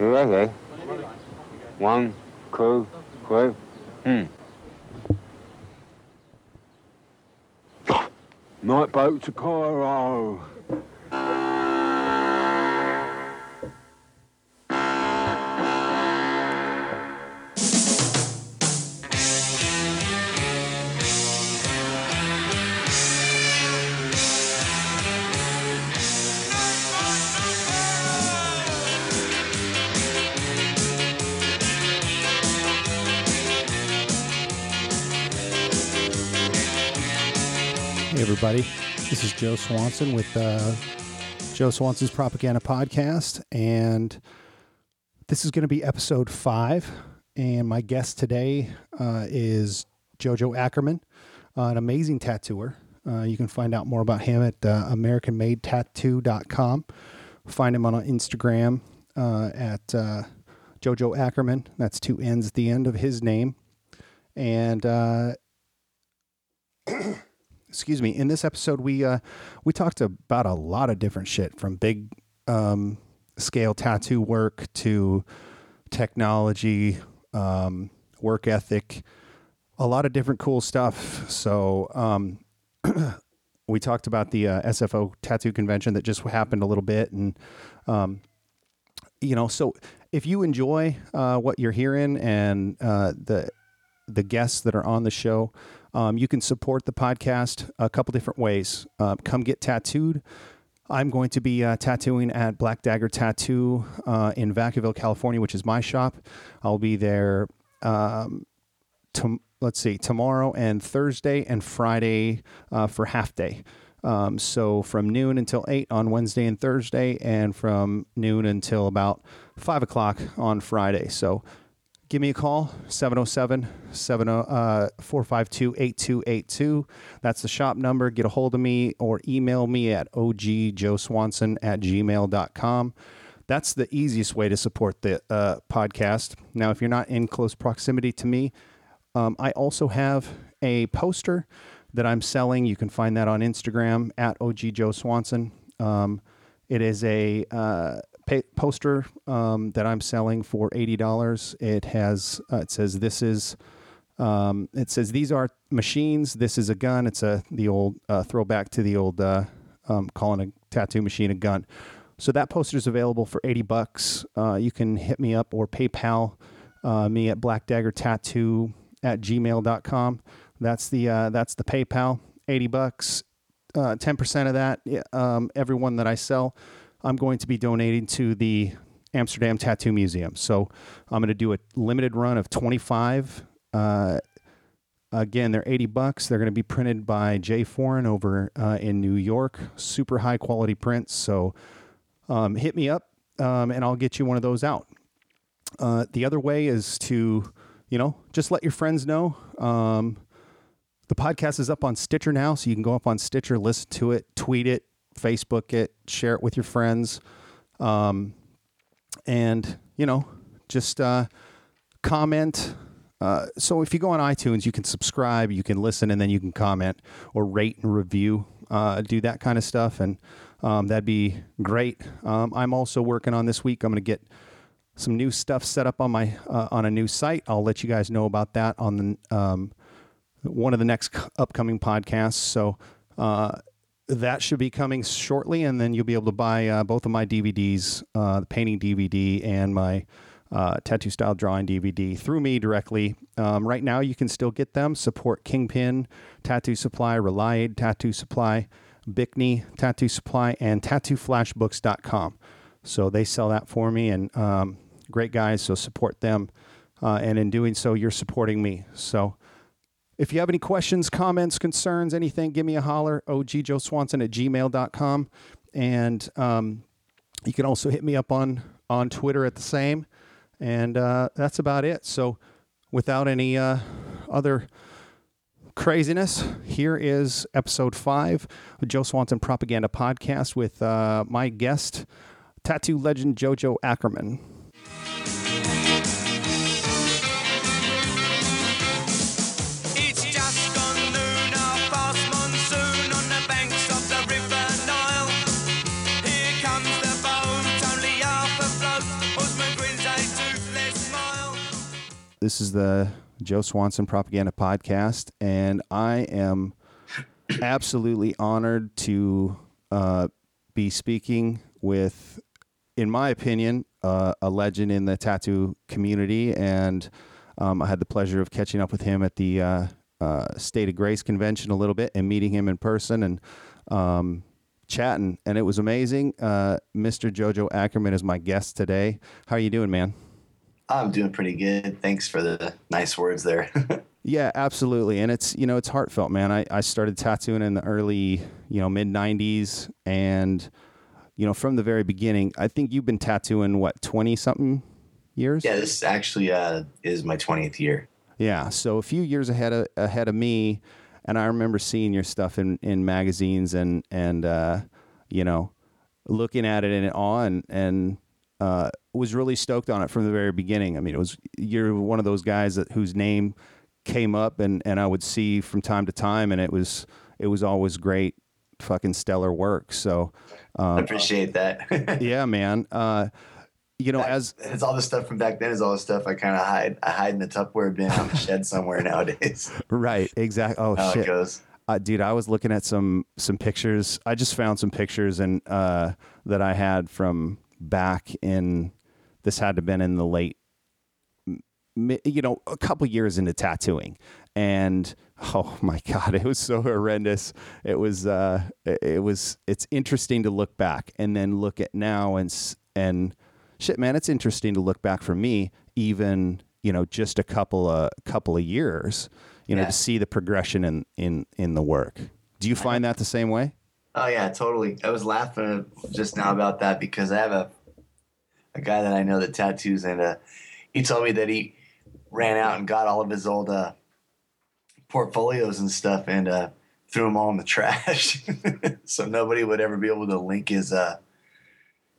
Okay. One, two, three. Hmm. Night boat to Cairo. Joe Swanson with uh, Joe Swanson's Propaganda Podcast. And this is going to be episode five. And my guest today uh, is Jojo Ackermann, uh, an amazing tattooer. Uh, you can find out more about him at uh, AmericanMadeTattoo.com. Find him on Instagram uh, at uh, Jojo Ackermann. That's two N's at the end of his name. And uh, excuse me in this episode we uh we talked about a lot of different shit from big um scale tattoo work to technology um work ethic a lot of different cool stuff so um we talked about the uh, sfo tattoo convention that just happened a little bit and um you know so if you enjoy uh what you're hearing and uh the the guests that are on the show. Um, you can support the podcast a couple different ways. Uh, come get tattooed. I'm going to be uh, tattooing at Black Dagger Tattoo uh, in Vacaville, California, which is my shop. I'll be there. Um, to, let's see, tomorrow and Thursday and Friday uh, for half day. Um, so from noon until eight on Wednesday and Thursday, and from noon until about five o'clock on Friday. So give me a call 707 452 8282 that's the shop number. Get a hold of me or email me at ogjoeswanson at gmail.com that's the easiest way to support the uh, podcast. Now if you're not in close proximity to me um, i also have a poster that i'm selling. You can find that on instagram at ogjoeswanson. Um, it is a uh, pa- poster um, that I'm selling for eighty dollars. It has uh, it says this is um, it says these are machines. This is a gun. It's a the old uh, throwback to the old uh, um, calling a tattoo machine a gun. So that poster is available for eighty bucks. Uh, you can hit me up or PayPal uh, me at blackdaggertattoo Dagger Tattoo at gmail.com. That's the uh, that's the PayPal. Eighty bucks. Ten percent of that, um, everyone that I sell, I'm going to be donating to the Amsterdam Tattoo Museum. So I'm going to do a limited run of 25. Uh, again, they're 80 bucks. They're going to be printed by Jay Foreign over uh, in New York. Super high quality prints. So um, hit me up um, and I'll get you one of those out. Uh, the other way is to, you know, just let your friends know. Um, the podcast is up on Stitcher now, so you can go up on Stitcher, listen to it, tweet it, Facebook it, share it with your friends, um, and you know, just uh, comment. Uh, so if you go on iTunes, you can subscribe, you can listen, and then you can comment or rate and review. Uh, do that kind of stuff, and um, that'd be great. Um, I'm also working on this week. I'm going to get some new stuff set up on my uh, on a new site. I'll let you guys know about that on the um, one of the next upcoming podcasts. So uh, that should be coming shortly, and then you'll be able to buy uh, both of my DVDs, uh, the painting DVD and my uh, tattoo style drawing DVD through me directly. Um, right now, you can still get them. Support Kingpin Tattoo Supply, Relied Tattoo Supply, Bickney Tattoo Supply, and TattooFlashbooks.com. So they sell that for me, and um, great guys. So support them, uh, and in doing so, you're supporting me. So. If you have any questions, comments, concerns, anything, give me a holler, ogjoeswanson at gmail.com. And um, you can also hit me up on, on Twitter at the same. And uh, that's about it. So without any uh, other craziness, here is episode five of Joe Swanson Propaganda Podcast with uh, my guest, tattoo legend Jojo Ackermann. This is the Joe Swanson Propaganda Podcast, and I am absolutely honored to uh, be speaking with, in my opinion, uh, a legend in the tattoo community. And um, I had the pleasure of catching up with him at the uh, uh, State of Grace convention a little bit and meeting him in person and um, chatting, and it was amazing. Uh, Mr. Jojo Ackermann is my guest today. How are you doing, man? I'm doing pretty good. Thanks for the nice words there. Yeah, absolutely. And it's, you know, it's heartfelt, man. I, I started tattooing in the early, you know, mid 90s. And, you know, from the very beginning, I think you've been tattooing, what, 20 something years? yeah, this actually uh, is my 20th year. Yeah. So a few years ahead of, ahead of me. And I remember seeing your stuff in, in magazines and, and, uh, you know, looking at it in awe and, and, uh, was really stoked on it from the very beginning. I mean, it was, you're one of those guys that whose name came up and, and I would see from time to time. And it was, it was always great, fucking stellar work. So, I um, appreciate that. yeah, man. Uh, you know, as, it's all the stuff from back then is all the stuff I kind of hide. I hide in the Tupperware bin on the shed somewhere nowadays. right. Exactly. Oh How shit. goes. Uh, dude, I was looking at some some pictures. I just found some pictures and uh, that I had from back in. This had to have been in the late, you know, a couple years into tattooing, and oh my god, it was so horrendous. It was, uh, it was. It's interesting to look back and then look at now and and shit, man, it's interesting to look back for me, even you know, just a couple of couple of years, you know, Yeah. to see the progression in in in the work. Do you find that the same way? Oh yeah, totally. I was laughing just now about that because I have a a guy that I know that tattoos, and uh, he told me that he ran out and got all of his old uh, portfolios and stuff and uh, threw them all in the trash, so nobody would ever be able to link his uh,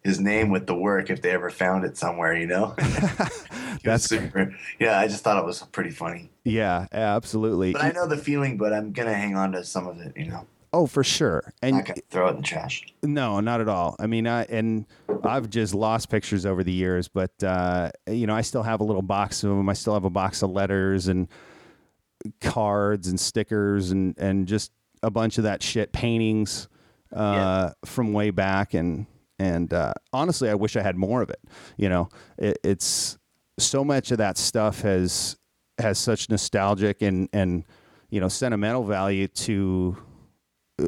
his name with the work if they ever found it somewhere. You know, That's super. Yeah, I just thought it was pretty funny. yeah, absolutely. But I know the feeling, but I'm gonna hang on to some of it. You know, oh, for sure. And gonna throw it in the trash. No, not at all. I mean, I and I've just lost pictures over the years, but uh, you know, I still have a little box of them. I still have a box of letters and cards and stickers and and just a bunch of that shit, paintings uh, from way back. And and uh, honestly, I wish I had more of it. You know, it, it's so much of that stuff has has such nostalgic and and you know sentimental value to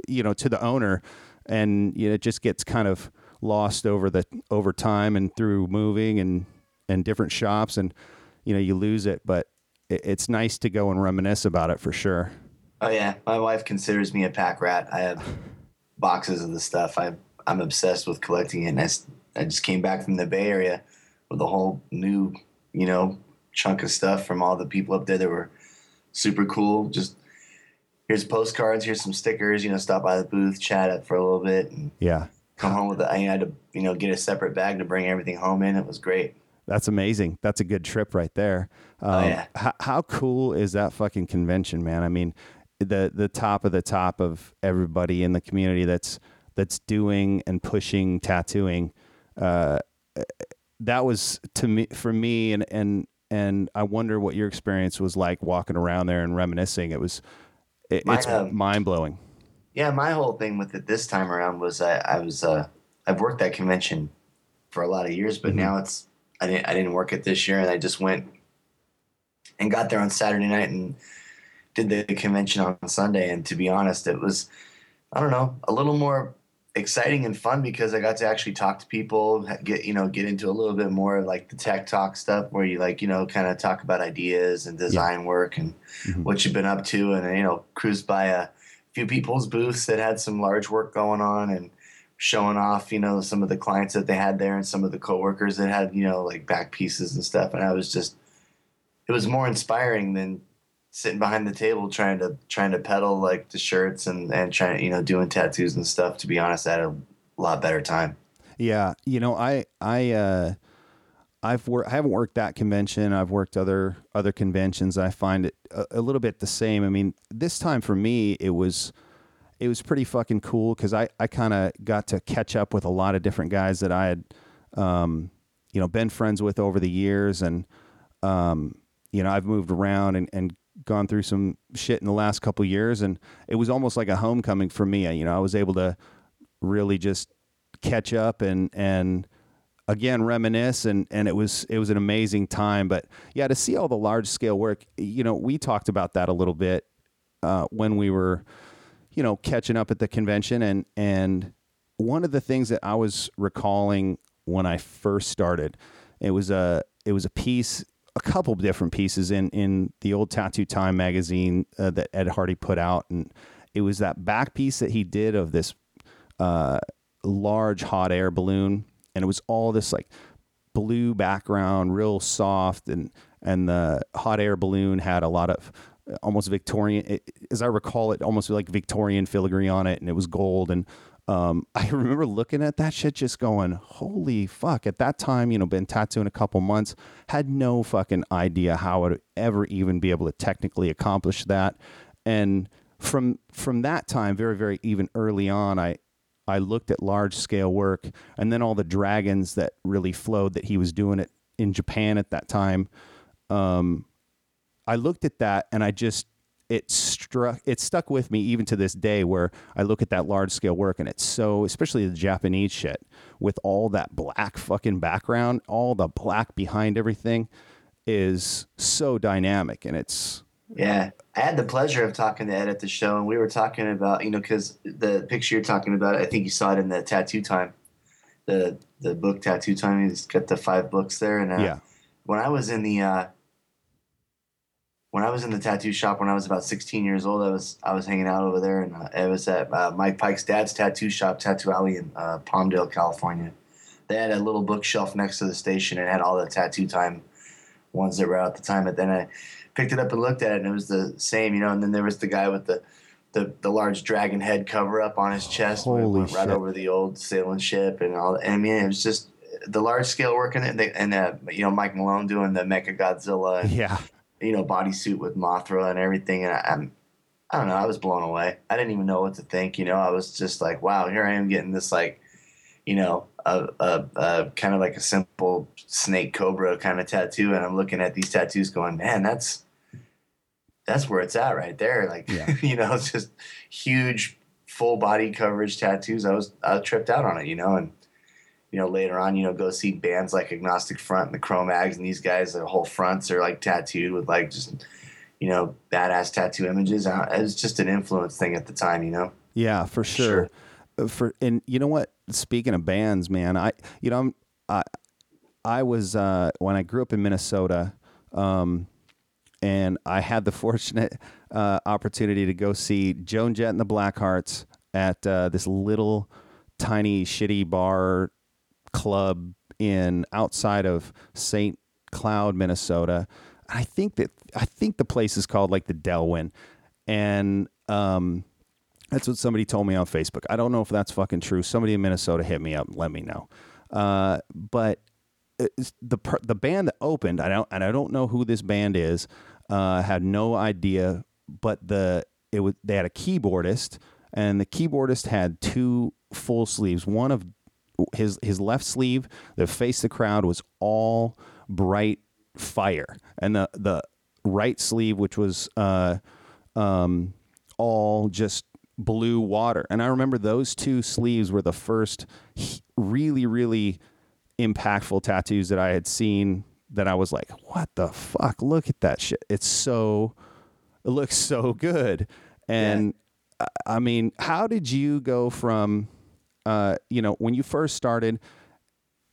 you know to the owner and you know, it just gets kind of lost over the over time and through moving and and different shops and you know you lose it but it, it's nice to go and reminisce about it for sure Oh yeah, my wife considers me a pack rat. I have boxes of the stuff. I I'm obsessed with collecting it. And I, I just came back from the Bay Area with a whole new, you know, chunk of stuff from all the people up there that were super cool. Just here's postcards, here's some stickers. You know, stop by the booth, chat up for a little bit, and yeah come home with it. I had to, you know, get a separate bag to bring everything home in. It was great. that's amazing that's a good trip right there um, Oh, yeah. how, how cool is that fucking convention man i mean the the top of the top of everybody in the community that's that's doing and pushing tattooing uh, that was to me for me and and and I wonder what your experience was like walking around there and reminiscing. It was it, My, it's um, mind blowing. Yeah, my whole thing with it this time around was I, I was uh, I've worked that convention for a lot of years, but Mhm. now it's I didn't I didn't work it this year, and I just went and got there on Saturday night and did the convention on Sunday. And to be honest, it was I don't know a little more exciting and fun because I got to actually talk to people, get you know get into a little bit more of like the tech talk stuff where you like you know kind of talk about ideas and design work and Mhm. what you've been up to, and you know cruised by a few people's booths that had some large work going on and showing off you know some of the clients that they had there and some of the coworkers that had you know like back pieces and stuff, and I was just it was more inspiring than sitting behind the table trying to trying to peddle like the shirts and and trying you know doing tattoos and stuff. To be honest, I had a lot better time. Yeah, you know, I I uh, I've worked. I haven't worked that convention. I've worked other other conventions. I find it a, a little bit the same. I mean, this time for me, it was it was pretty fucking cool because I I kind of got to catch up with a lot of different guys that I had um, you know been friends with over the years and um, you know, I've moved around and, and gone through some shit in the last couple years, and it was almost like a homecoming for me. You know, I was able to really just catch up and and again reminisce and and it was it was an amazing time but yeah to see all the large scale work you know we talked about that a little bit uh, when we were you know catching up at the convention and and one of the things that I was recalling when I first started it was a it was a piece a couple different pieces in in the old Tattoo Time magazine uh, that Ed Hardy put out. And it was that back piece that he did of this uh, large hot air balloon, and it was all this like blue background, real soft, and and the hot air balloon had a lot of almost Victorian, it, as I recall it, almost like Victorian filigree on it, and it was gold. And um, I remember looking at that shit, just going, "Holy fuck!" At that time, you know, been tattooing a couple months, had no fucking idea how I would ever even be able to technically accomplish that, and from from that time, very very even early on, I I looked at large scale work and then all the dragons that really flowed that he was doing it in Japan at that time. Um, I looked at that and I just it struck it stuck with me even to this day where I look at that large scale work and it's so especially the Japanese shit with all that black fucking background, all the black behind everything is so dynamic and it's Yeah, I had the pleasure of talking to Ed at the show, and we were talking about you know because the picture you're talking about, I think you saw it in the Tattoo Time, the the book Tattoo Time. He's got the five books there, and uh, yeah. when I was in the uh, when I was in the tattoo shop when I was about 16 years old, I was I was hanging out over there, and uh, it was at uh, Mike Pike's dad's tattoo shop, Tattoo Alley in uh, Palmdale, California. They had a little bookshelf next to the station and had all the Tattoo Time ones that were out at the time. But then I picked it up and looked at it, and it was the same, you know. And then there was the guy with the the, the large dragon head cover up on his chest, Holy went right over the old sailing ship and all. And I mean, it was just the large scale work in it, and, and uh, you know Mike Malone doing the Mecha Godzilla, and, Yeah. You know bodysuit with Mothra and everything, and I, I'm. I don't know. I was blown away. I didn't even know what to think. You know, I was just like, "Wow, here I am getting this like, you know, a, a, a kind of like a simple snake cobra kind of tattoo, and I'm looking at these tattoos, going, man, that's that's where it's at right there. Like, Yeah. you know, it's just huge, full body coverage tattoos. I was I tripped out on it, you know, and you know later on, you know, go see bands like Agnostic Front and the Cro-Mags, and these guys, their whole fronts are like tattooed with like just you know badass tattoo images. It was just an influence thing at the time, you know. Yeah, for sure. Uh, For and you know what? Speaking of bands, man, I you know I'm, I I was uh, when I grew up in Minnesota, um, and I had the fortunate uh, opportunity to go see Joan Jett and the Blackhearts at uh, this little tiny shitty bar club in outside of St. Cloud, Minnesota. I think that I think the place is called like the Delwyn, and um, that's what somebody told me on Facebook. I don't know if that's fucking true. Somebody in Minnesota hit me up and let me know. Uh, but the the band that opened, I don't and I don't know who this band is. Uh, had no idea, but the it was they had a keyboardist, and the keyboardist had two full sleeves. One of his his left sleeve that faced the crowd was all bright fire, and the the right sleeve, which was uh, um, all just blue water. And I remember those two sleeves were the first really, really impactful tattoos that I had seen that I was like, what the fuck? Look at that shit. It's so, it looks so good. And I- I mean, how did you go from, uh, you know, when you first started,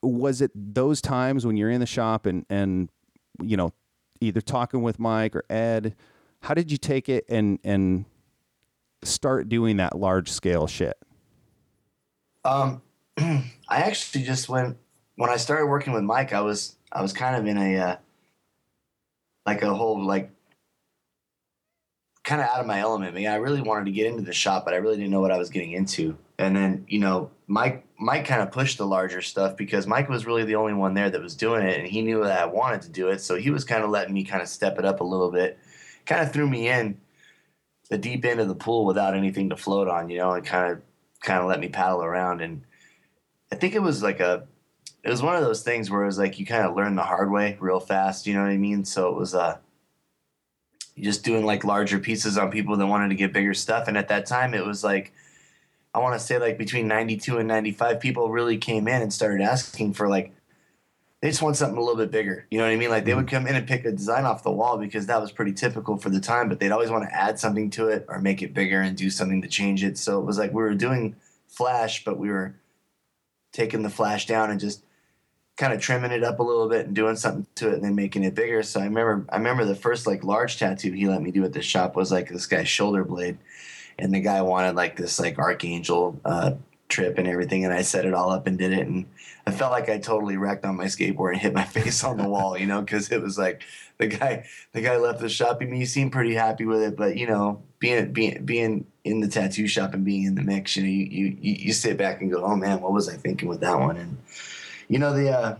was it those times when you're in the shop and, and, you know, either talking with Mike or Ed, how did you take it and, and, start doing that large scale shit? Um, I actually just went when I started working with Mike. I was I was kind of in a uh, like a whole like kind of out of my element. I mean, I really wanted to get into the shop, but I really didn't know what I was getting into. And then you know, Mike Mike kind of pushed the larger stuff because Mike was really the only one there that was doing it, and he knew that I wanted to do it. So he was kind of letting me kind of step it up a little bit. Kind of threw me in the deep end of the pool without anything to float on, you know, and kind of kind of let me paddle around. And I think it was like a, it was one of those things where it was like you kind of learn the hard way real fast, you know what I mean? So it was uh, just doing like larger pieces on people that wanted to get bigger stuff. And at that time, it was like I want to say like between 92 and 95 people really came in and started asking for like they just want something a little bit bigger. You know what I mean? Like they would mm-hmm. come in and pick a design off the wall because that was pretty typical for the time, but they'd always want to add something to it or make it bigger and do something to change it. So it was like we were doing flash, but we were taking the flash down and just kind of trimming it up a little bit and doing something to it and then making it bigger. So I remember I remember the first like large tattoo he let me do at the shop was like this guy's shoulder blade. And the guy wanted like this like archangel uh, trip and everything and I set it all up and did it and I felt like I totally wrecked on my skateboard and hit my face on the wall, you know, because it was like the guy the guy left the shop. I mean, he seemed pretty happy with it, but you know, being being being in the tattoo shop and being in the mix, you know, you you, you sit back and go, oh man, what was I thinking with that one? And you know, the uh,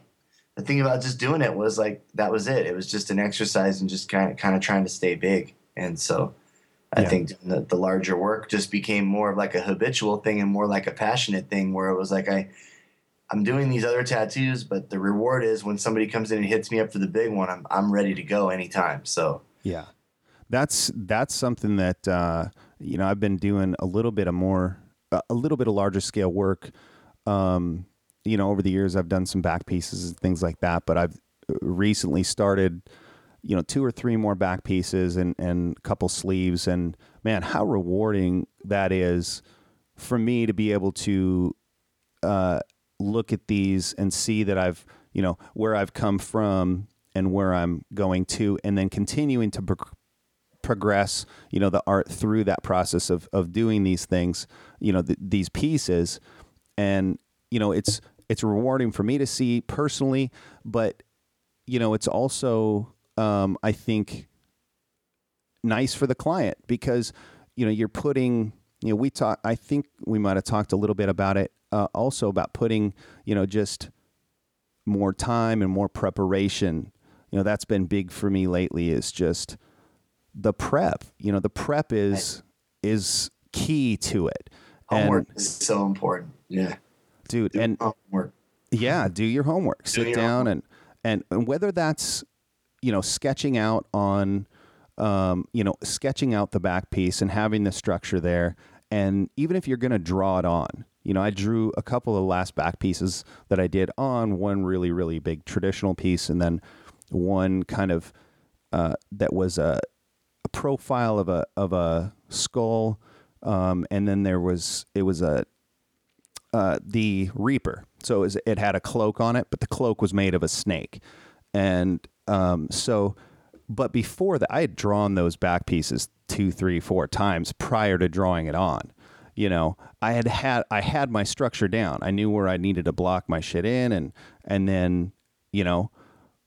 the thing about just doing it was like that was it. It was just an exercise and just kind of kind of trying to stay big. And so I Yeah. think the, the larger work just became more of like a habitual thing and more like a passionate thing where it was like I I'm doing these other tattoos, but the reward is when somebody comes in and hits me up for the big one, I'm I'm ready to go anytime. So Yeah. That's that's something that uh, you know I've been doing a little bit of more a a little bit of larger scale work. Um, you know, over the years I've done some back pieces and things like that, but I've recently started you know two or three more back pieces and and a couple sleeves. And man how rewarding that is for me to be able to uh, look at these and see that I've, you know, where I've come from and where I'm going to, and then continuing to pro- progress, you know, the art through that process of of doing these things, you know, th- these pieces, and you know, it's it's rewarding for me to see personally, but you know, it's also, um, I think, nice for the client because you know you're putting you know we talk i think we might have talked a little bit about it uh, also about putting you know just more time and more preparation you know that's been big for me lately is just the prep you know the prep is is key to it homework and is so important. Yeah. dude Do and homework. yeah, do your homework. Sit your down and, and and whether that's you know sketching out on um, you know sketching out the back piece and having the structure there, and even if you're going to draw it on, you know, I drew a couple of last back pieces that I did on one really really big traditional piece, and then one kind of uh, that was a, a profile of a of a skull, um, and then there was it was a uh, the Reaper. So it, was, it had a cloak on it, but the cloak was made of a snake. And um, so, but before that, I had drawn those back pieces two, three, four times prior to drawing it on. You know, I had had I had my structure down. I knew where I needed to block my shit in, and and then you know,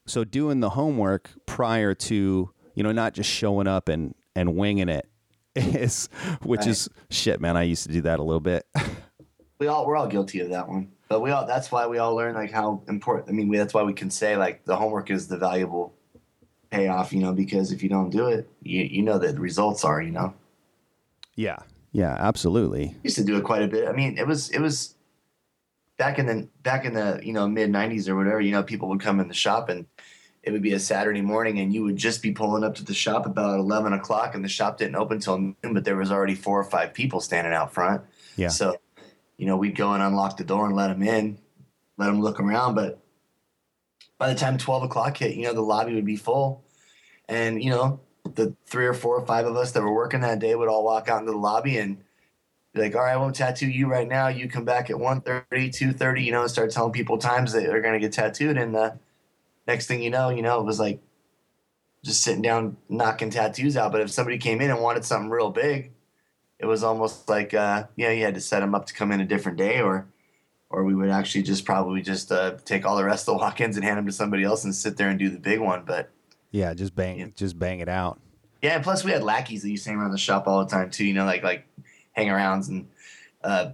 so doing the homework prior to you know not just showing up and and winging it is which Right. is shit, man. I used to do that a little bit. we all we're all guilty of that one but we all that's why we all learn like how important i mean we, that's why we can say like the homework is the valuable payoff you know because if you don't do it you, you know that the results are you know Yeah. Yeah, absolutely. used to do it quite a bit i mean it was it was back in the back in the you know mid 90s or whatever you know people would come in the shop and it would be a saturday morning and you would just be pulling up to the shop about 11 o'clock and the shop didn't open till noon but there was already four or five people standing out front Yeah. so you know we'd go and unlock the door and let them in let them look around but by the time 12 o'clock hit you know the lobby would be full and you know the three or four or five of us that were working that day would all walk out into the lobby and be like, all right, won't tattoo you right now. You come back at 1.30, 2.30, you know, and start telling people times that they're going to get tattooed. And the next thing you know, you know, it was like just sitting down, knocking tattoos out. But if somebody came in and wanted something real big, it was almost like, uh, yeah, you had to set them up to come in a different day or, or we would actually just probably just uh, take all the rest of the walk-ins and hand them to somebody else and sit there and do the big one. But Yeah, just bang Yeah. just bang it out. yeah, and plus we had lackeys that used to hang around the shop all the time too. You know, like like hang arounds and uh,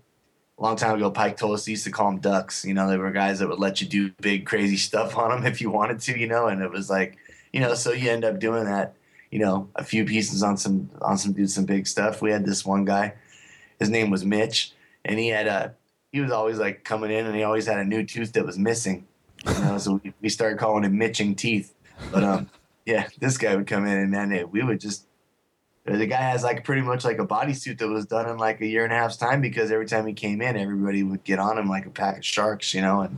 a long time ago, Pike told us he used to call them ducks. You know, they were guys that would let you do big crazy stuff on them if you wanted to. You know, and it was like you know, so you end up doing that. You know, a few pieces on some on some do some big stuff. We had this one guy, his name was Mitch, and he had a he was always like coming in and he always had a new tooth that was missing. You know, so we, we started calling him Mitching Teeth. But um, yeah, this guy would come in and man, it, we would just the guy has like pretty much like a bodysuit that was done in like a year and a half's time because every time he came in, everybody would get on him like a pack of sharks, you know, and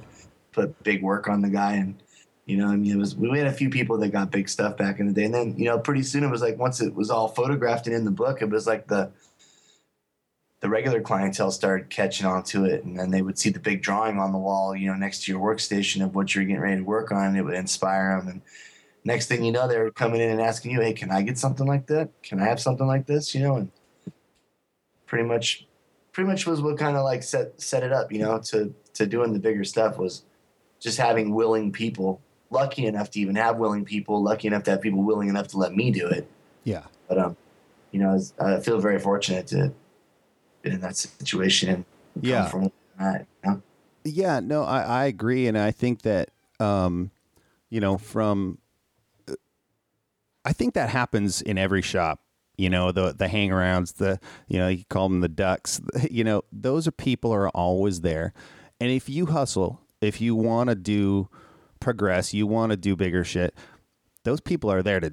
put big work on the guy. And you know, I mean, it was we had a few people that got big stuff back in the day, and then you know, pretty soon it was like once it was all photographed and in the book, it was like the the regular clientele started catching on to it. And then they would see the big drawing on the wall you know next to your workstation of what you're getting ready to work on. It would inspire them. And next thing you know they're coming in and asking you hey can i get something like that? Can i have something like this? You know and pretty much pretty much was what kind of like set set it up you know to to doing the bigger stuff was just having willing people lucky enough to even have willing people lucky enough to have people willing enough to let me do it Yeah. but um you know i feel very fortunate to been in that situation and Yeah. from that you know? Yeah, no, I, I agree, and I think that um, you know, from I think that happens in every shop. You know, the the hangarounds, the you know, you call them the ducks. You know, those are people are always there, and if you hustle, if you want to do progress, you want to do bigger shit. Those people are there to.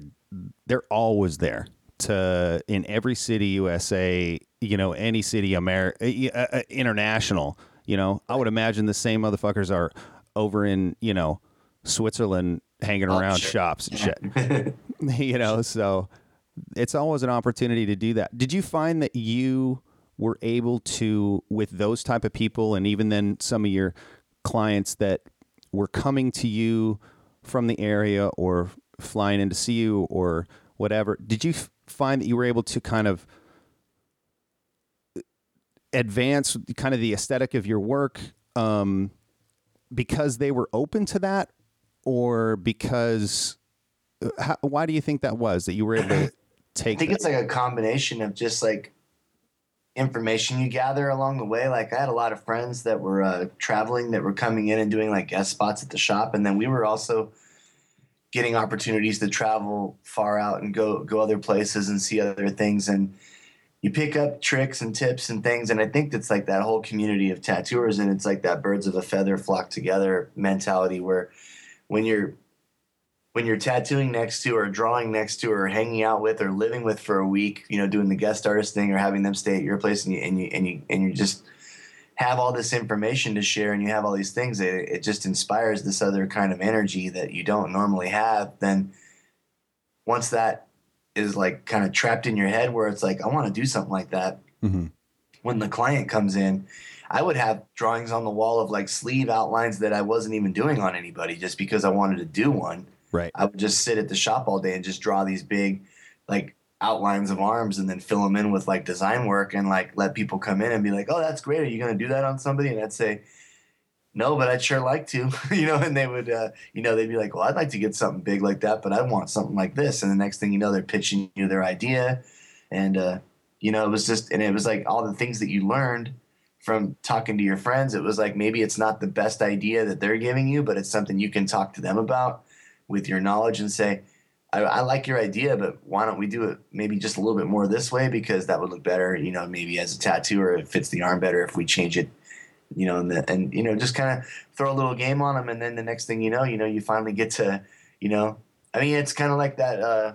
They're always there to in every city USA. You know, any city, America, uh, uh, international. You know, I would imagine the same motherfuckers are over in you know Switzerland hanging Oh, around shops and shit. you know, so it's always an opportunity to do that. Did you find that you were able to with those type of people and even then some of your clients that were coming to you from the area or flying in to see you or whatever, did you f- find that you were able to kind of advance kind of the aesthetic of your work um, because they were open to that or because uh, how, why do you think that was that you were able to take i think that? it's like a combination of just like information you gather along the way. Like i had a lot of friends that were uh, traveling that were coming in and doing like guest spots at the shop. And then we were also getting opportunities to travel far out and go go other places and see other things. And you pick up tricks and tips and things. And i think it's like that whole community of tattooers. And it's like that birds of a feather flock together mentality where when you're when you're tattooing next to or drawing next to or hanging out with or living with for a week you know doing the guest artist thing or having them stay at your place and you and you and you, and you just have all this information to share and you have all these things it, it just inspires this other kind of energy that you don't normally have then once that is like kind of trapped in your head where it's like i want to do something like that Mhm. when the client comes in i would have drawings on the wall of like sleeve outlines that i wasn't even doing on anybody just because i wanted to do one right I would just sit at the shop all day and just draw these big, like outlines of arms and then fill them in with like design work and like let people come in and be like, oh, that's great. Are you going to do that on somebody? And I'd say, no, but I'd sure like to, you know, and they would, uh, you know, they'd be like, well, I'd like to get something big like that, but I want something like this. And the next thing you know, they're pitching you their idea. And, uh, you know, it was just, and it was like all the things that you learned from talking to your friends. It was like maybe it's not the best idea that they're giving you, but it's something you can talk to them about with your knowledge and say, I, I like your idea, but why don't we do it maybe just a little bit more this way because that would look better, you know, maybe as a tattoo or it fits the arm better if we change it, you know, and, the, and you know, just kind of throw a little game on them. And then the next thing you know, you know, you finally get to, you know, I mean, it's kind of like that. Uh,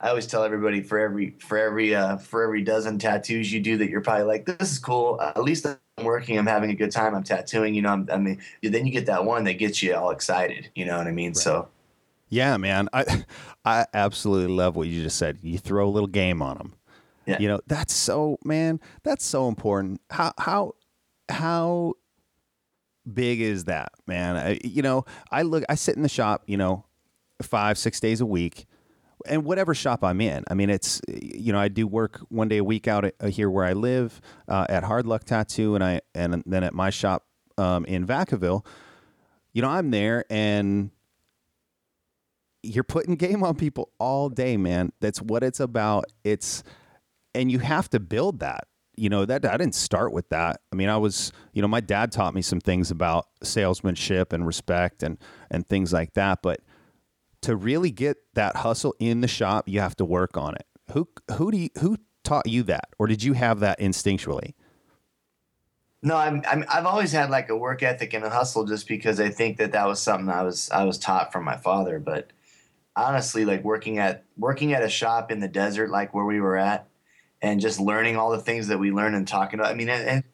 I always tell everybody for every for every uh, for every dozen tattoos you do that you're probably like this is cool. Uh, at least I'm working. I'm having a good time. I'm tattooing. You know, I'm, I mean, then you get that one that gets you all excited. You know what I mean? So yeah man i i absolutely love what you just said you throw a little game on them Yeah. you know that's so man that's so important how how how big is that man I, you know i look i sit in the shop you know five six days a week and whatever shop i'm in i mean it's you know i do work one day a week out at, uh, here where i live uh, at hard luck tattoo and i and then at my shop um, in vacaville. You know i'm there and you're putting game on people all day man. That's what it's about. It's and you have to build that. You know that i didn't start with that. I mean i was you know my dad taught me some things about salesmanship and respect and and things like that but to really get that hustle in the shop you have to work on it who who do you who taught you that or did you have that instinctually no, I'm, I'm I've always had like a work ethic and a hustle just because I think that that was something I was I was taught from my father. But honestly like working at working at a shop in the desert like where we were at and just learning all the things that we learned and talking about i mean and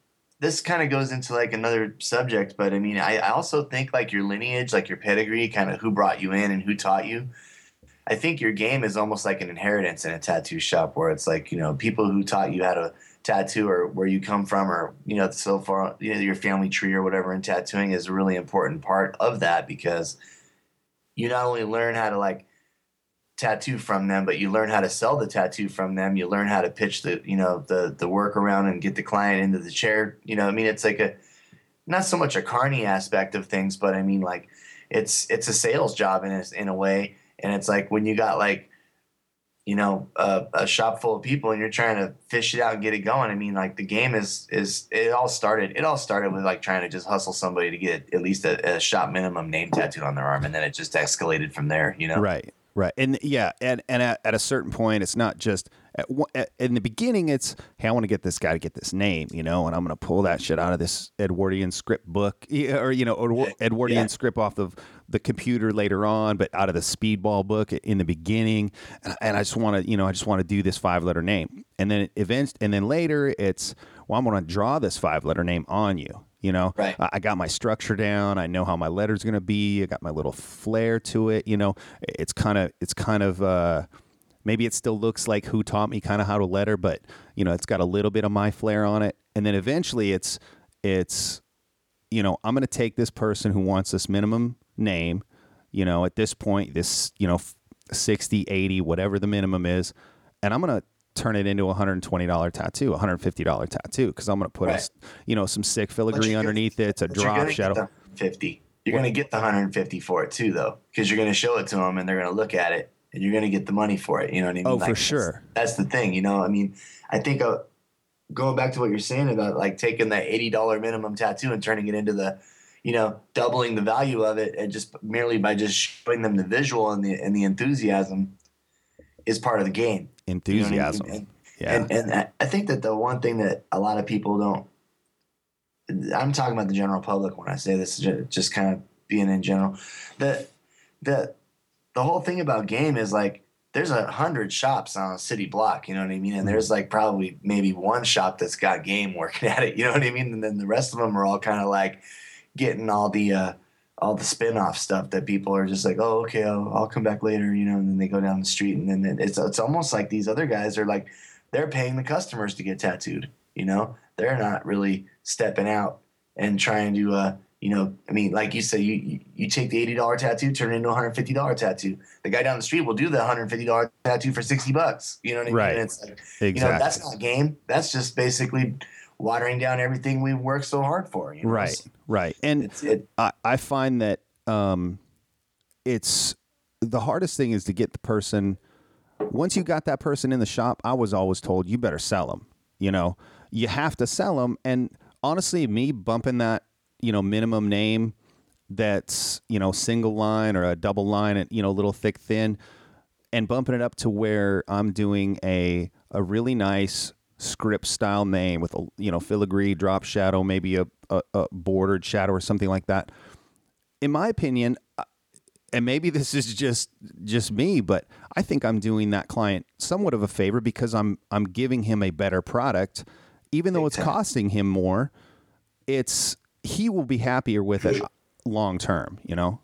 this kind of goes into like another subject but i mean I, I also think like your lineage like your pedigree kind of who brought you in and who taught you i think your game is almost like an inheritance in a tattoo shop where it's like you know people who taught you how to tattoo or where you come from or you know so far you know your family tree or whatever in tattooing is a really important part of that because you not only learn how to like tattoo from them, but you learn how to sell the tattoo from them. You learn how to pitch the, you know, the the work around and get the client into the chair. You know, I mean, it's like a not so much a carny aspect of things, but I mean, like it's it's a sales job in a, in a way. And it's like when you got like, you know, a, a shop full of people and you're trying to fish it out and get it going. I mean, like the game is is it all started. It all started with like trying to just hustle somebody to get at least a, a shop minimum name tattooed on their arm, and then it just escalated from there. You know, Right. Right. And yeah, and and at, at a certain point, it's not just at, at, in the beginning. It's hey, I want to get this guy to get this name, you know, and I'm going to pull that shit out of this Edwardian script book, or you know, Edward- Edwardian Yeah. script off of the computer later on, but out of the Speedball book in the beginning. And, and I just want to, you know, I just want to do this five letter name, and then events, and then later it's well, I'm going to draw this five letter name on you. You know, Right. I I got my structure down. I know how my letter's going to be. I got my little flair to it. You know, it's kind of it's kind of uh, maybe it still looks like who taught me kind of how to letter, but you know, it's got a little bit of my flair on it. And then eventually, it's it's you know, I'm going to take this person who wants this minimum name. You know, at this point, this you know, 60, 80, whatever the minimum is, and I'm going to turn it into a $120 tattoo, a $150 tattoo because I'm going to put a Right. s you know, some sick filigree gonna- underneath it. It's a drop shadow. 50. You're going to get the 150 for it too, though, because you're going to show it to them and they're going to look at it and you're going to get the money for it. You know what I mean? Oh, for sure. That's, the thing. You know, I mean, I think uh, going back to what you're saying about like taking the $80 minimum tattoo and turning it into the, you know, doubling the value of it and just merely by just showing them the visual and the and the enthusiasm is part of the game. You know I mean? Enthusiasm. Yeah. and, and I- think that the one thing that a lot of people don't, I'm talking about the general public when I say this, ju- just kind of being in general. The, the, the whole thing about game is like there's a hundred shops on a city block, you know what I mean? And there's like probably maybe one shop that's got game working at it, you know what I mean? And then the rest of them are all kind of like getting all the, uh, all the spin-off stuff that people are just like, oh, okay, I'll, I'll come back later, you know, and then they go down the street and then it's, it's almost like these other guys are like, they're paying the customers to get tattooed. You know, they're not really stepping out and trying to, uh, you know, I mean, like you say, you you, you take the eighty dollar tattoo, turn it into a hundred fifty dollar tattoo. The guy down the street will do the hundred fifty dollar tattoo for sixty bucks. You know what I mean? Right. And it's like, exactly. you know, that's not game. That's just basically watering down everything we worked so hard for. You know? right. Right. And It's it. I, I find that um, it's the hardest thing is to get the person. Once you got that person in the shop, I was always told you better sell them. You know, you have to sell them. And honestly, me bumping that, you know, minimum name that's you know single line or a double line, and you know, little thick thin, and bumping it up to where I'm doing a a really nice script style name with a you know filigree drop shadow, maybe a, a, a bordered shadow or something like that. In my opinion, and maybe this is just just me, but I think I'm doing that client somewhat of a favor because I'm I'm giving him a better product, even though it's costing him more. It's he will be happier with it long term. You know.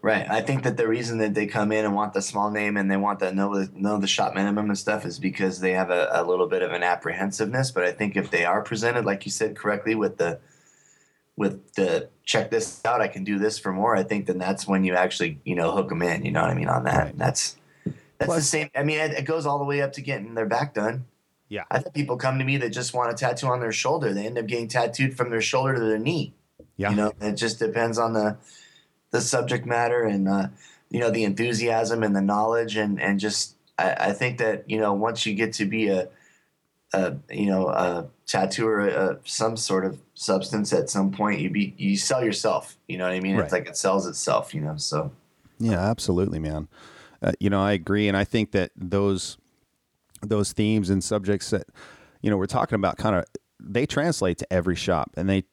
Right. I think that the reason that they come in and want the small name and they want the know the know the shop minimum and stuff is because they have a, a little bit of an apprehensiveness. But I think if they are presented, like you said correctly, with the with the check this out, I can do this for more. I think then that's when you actually you know hook them in. You know what I mean on that. Right. That's that's the same. I mean, it, it goes all the way up to getting their back done. Yeah. I've had people come to me that just want a tattoo on their shoulder. They end up getting tattooed from their shoulder to their knee. Yeah. You know, it just depends on the the subject matter and uh, you know the enthusiasm and the knowledge and and just I, I think that you know once you get to be a, a you know a tattooer uh, some sort of substance at some point you be you sell yourself. You know what I mean? Right. It's like it sells itself. You know, so Yeah, absolutely, man. Uh, you know, I agree, and I think that those those themes and subjects that you know we're talking about kind of they translate to every shop, and they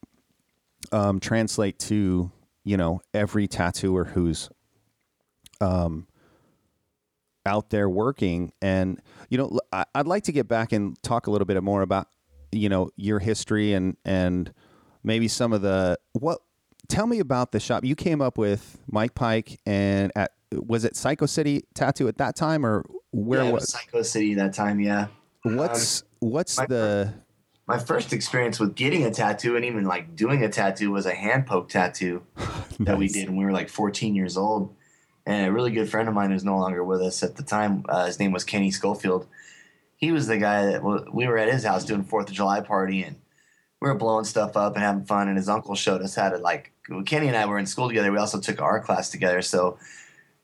um, translate to you know every tattooer who's um, out there working. And you know, i'd like to get back and talk a little bit more about you know your history and and maybe some of the what. Tell me about the shop you came up with, Mike Pike, and at was it Psycho City Tattoo at that time, or where yeah, it was? was Psycho City that time. Yeah. What's what's my the My first experience with getting a tattoo and even like doing a tattoo was a hand poke tattoo that we did when we were like 14 years old. And a really good friend of mine who's no longer with us at the time, uh, his name was Kenny Schofield. He was the guy that well, we were at his house doing Fourth of July party and we were blowing stuff up and having fun. And his uncle showed us how to like. Kenny and I were in school together. We also took art class together, so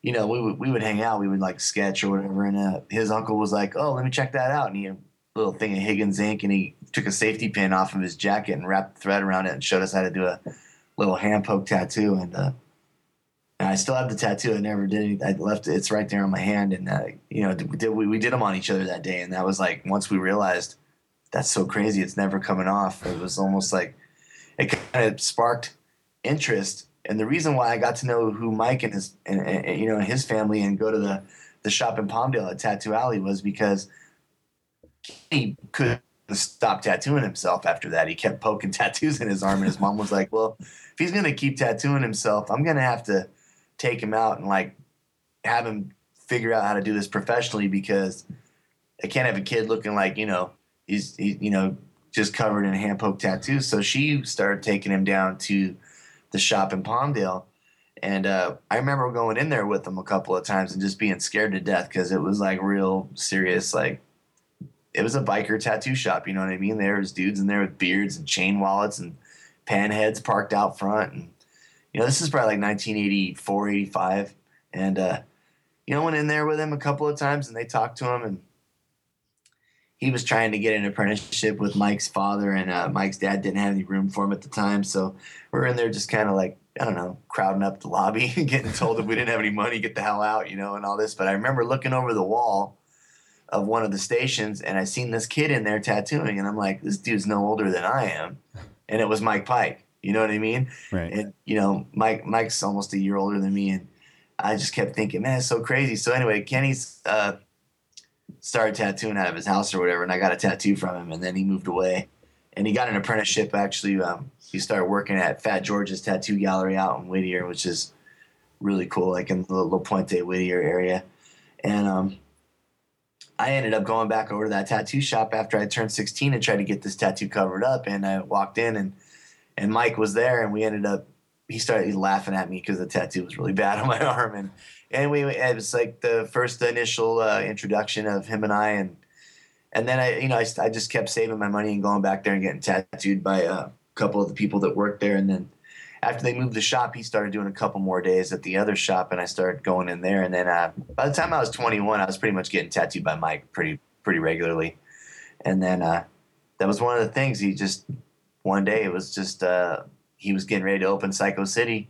you know we would we would hang out. We would like sketch or whatever. And uh, his uncle was like, "Oh, let me check that out." And he had a little thing of Higgins ink, and he took a safety pin off of his jacket and wrapped thread around it and showed us how to do a little hand poke tattoo. And uh, and I still have the tattoo. I never did. it. I left it. It's right there on my hand. And uh, you know, did, we we did them on each other that day. And that was like once we realized that's so crazy. It's never coming off. It was almost like it kind of sparked interest. And the reason why I got to know who Mike and his and, and you know and his family and go to the the shop in Palmdale at Tattoo Alley was because he couldn't stop tattooing himself after that. He kept poking tattoos in his arm, and his mom was like, "Well, if he's gonna keep tattooing himself, I'm gonna have to take him out and like have him figure out how to do this professionally because I can't have a kid looking like you know he's he, you know just covered in hand poke tattoos." So she started taking him down to the shop in Palmdale. And uh, I remember going in there with him a couple of times and just being scared to death because it was like real serious, like it was a biker tattoo shop. You know what I mean? There was dudes in there with beards and chain wallets and pan heads parked out front. And, you know, this is probably like 1984, 85. And, uh, you know, went in there with him a couple of times and they talked to him and he was trying to get an apprenticeship with Mike's father and uh, Mike's dad didn't have any room for him at the time. So we're in there just kind of like, I don't know, crowding up the lobby and getting told if we didn't have any money, get the hell out, you know, and all this. But I remember looking over the wall of one of the stations and I seen this kid in there tattooing and I'm like, this dude's no older than I am. And it was Mike Pike. You know what I mean? right? And you know, Mike Mike's almost a year older than me and I just kept thinking, man, it's so crazy. So anyway, Kenny's uh started tattooing out of his house or whatever, and I got a tattoo from him and then he moved away. And he got an apprenticeship actually. Um, he started working at Fat George's tattoo gallery out in Whittier, which is really cool, like in the La Puente Whittier area. And um I ended up going back over to that tattoo shop after I turned 16 and tried to get this tattoo covered up. And I walked in and and Mike was there, and we ended up. He started laughing at me because the tattoo was really bad on my arm, and and we it was like the first initial uh, introduction of him and I, and and then I you know I, I just kept saving my money and going back there and getting tattooed by a couple of the people that worked there, and then after they moved the shop, he started doing a couple more days at the other shop, and I started going in there. And then uh, by the time I was 21, I was pretty much getting tattooed by Mike pretty pretty regularly. And then uh, that was one of the things. He just one day it was just uh, he was getting ready to open Psycho City,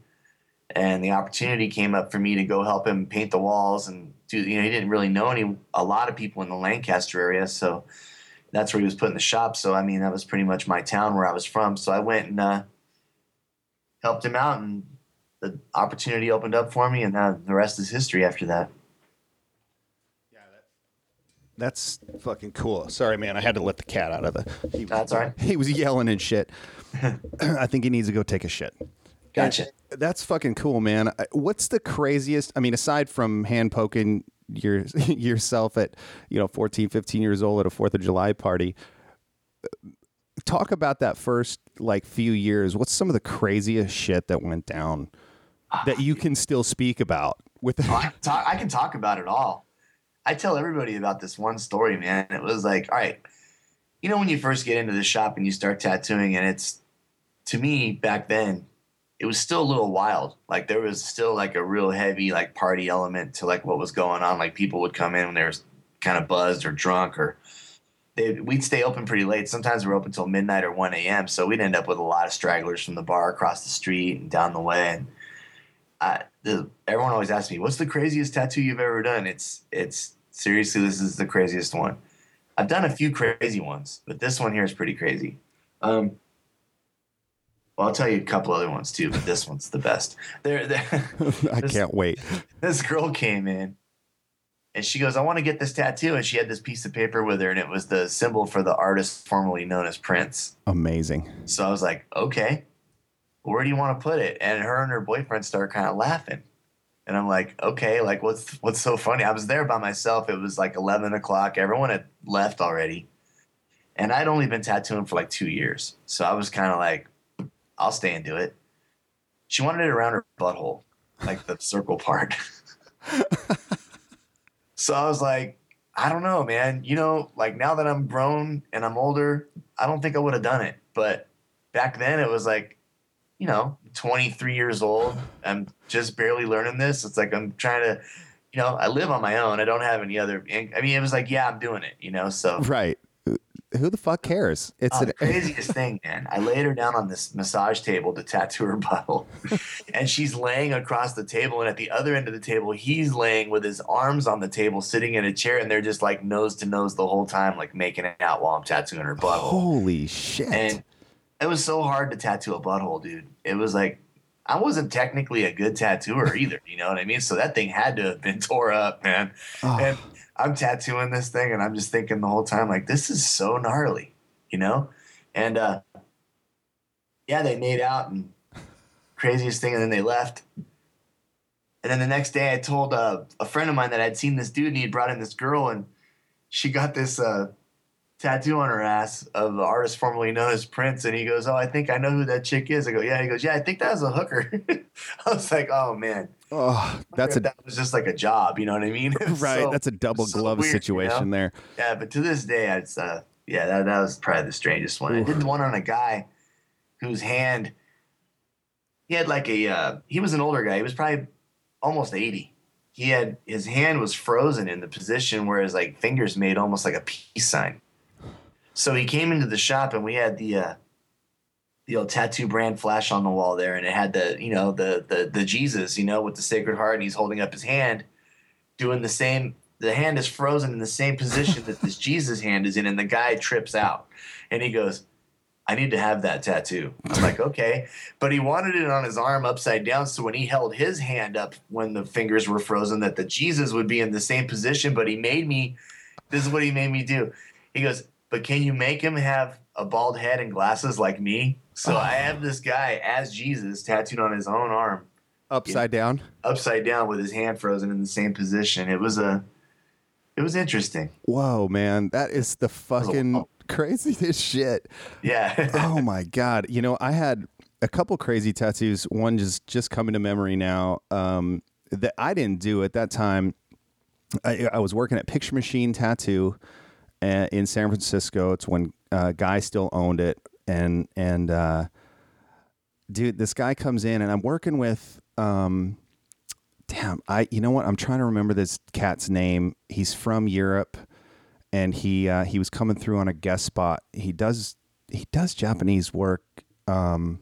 and the opportunity came up for me to go help him paint the walls and do. You know, he didn't really know any a lot of people in the Lancaster area, so that's where he was putting the shop. So I mean, that was pretty much my town where I was from. So I went and uh, helped him out, and the opportunity opened up for me, and uh, the rest is history. After that, Yeah, That's fucking cool. Sorry, man. I had to let the cat out of the. He, that's all right. he was yelling and shit. I think he needs to go take a shit. Gotcha. That's fucking cool, man. What's the craziest? I mean, aside from hand poking your yourself at you know 14, 15 years old at a Fourth of July party, talk about that first like few years. What's some of the craziest shit that went down that you can still speak about with? I, can talk, I can talk about it all. I tell everybody about this one story, man. It was like, all right, you know, when you first get into the shop and you start tattooing, and it's to me back then, it was still a little wild. Like there was still like a real heavy like party element to like what was going on. Like people would come in when they were kind of buzzed or drunk, or they we'd stay open pretty late. Sometimes we're open till midnight or one a.m. So we'd end up with a lot of stragglers from the bar across the street and down the way. And I, the, everyone always asks me, "What's the craziest tattoo you've ever done?" It's it's seriously, this is the craziest one. I've done a few crazy ones, but this one here is pretty crazy. Um, well, I'll tell you a couple other ones too, but this one's the best. There I can't wait. this girl came in And she goes, I want to get this tattoo. And she had this piece of paper with her, and it was the symbol for the artist formerly known as Prince. Amazing. So I was like, okay, where do you want to put it? And her and her boyfriend start kind of laughing. And I'm like, okay, like what's what's so funny? I was there by myself. It was like 11 o'clock. Everyone had left already. And I'd only been tattooing for like two years. So I was kind of like, I'll stay and do it. She wanted it around her butthole, like the circle part. so I was like, I don't know, man. You know, like now that I'm grown and I'm older, I don't think I would have done it. But back then it was like, you know, 23 years old. I'm just barely learning this. It's like I'm trying to, you know, I live on my own. I don't have any other. I mean, it was like, yeah, I'm doing it, you know. So Right. Who the fuck cares? It's Oh, an the craziest thing, man. I laid her down on this massage table to tattoo her butthole. and she's laying across the table. And at the other end of the table, he's laying with his arms on the table, sitting in a chair. And they're just like nose to nose the whole time, like making it out while I'm tattooing her butthole. holy shit. And it was so hard to tattoo a butthole, dude. It was like, I wasn't technically a good tattooer either. You know what I mean? So that thing had to have been tore up, man. Oh, And I'm tattooing this thing and I'm just thinking the whole time, like, this is so gnarly, you know? And uh yeah, they made out and craziest thing, and then they left. And then the next day I told uh, a friend of mine that I'd seen this dude and he'd brought in this girl and she got this uh tattoo on her ass of the artist formerly known as Prince. And he goes, Oh, I think I know who that chick is. I go, Yeah. He goes, Yeah, I think that was a hooker. I was like, Oh man. Oh, that's a that was just like a job, you know what I mean? Right. so- that's a double so glove weird, you situation know? there. Yeah, but to this day, it's uh, yeah, that, that was probably the strangest one. I did the one on a guy whose hand, he had like a, uh, he was an older guy. He was probably almost eighty. He had his hand was frozen in the position where his like fingers made almost like a peace sign. So he came into the shop and we had the uh, the old tattoo brand flash on the wall there, and it had the you know the the the Jesus, you know, with the Sacred Heart, and he's holding up his hand, doing the same. The hand is frozen in the same position that this Jesus hand is in, and the guy trips out, and he goes, "I need to have that tattoo." I'm like, "Okay," but he wanted it on his arm upside down, so when he held his hand up when the fingers were frozen, that the Jesus would be in the same position. But he made me. This is what he made me do. He goes, "But can you make him have a bald head and glasses like me?" So I have this guy as Jesus tattooed on his own arm, Upside down. upside down with his hand frozen in the same position. It was a, it was interesting. Whoa, man. That is the fucking craziest shit. Yeah. oh my god you know i had a couple crazy tattoos one just just coming to memory now um that i didn't do at that time i, I was working at picture machine tattoo uh, in san francisco it's when uh, guy still owned it and and uh dude this guy comes in and i'm working with um damn i you know what i'm trying to remember this cat's name he's from europe and he uh, he was coming through on a guest spot. He does he does Japanese work. Um,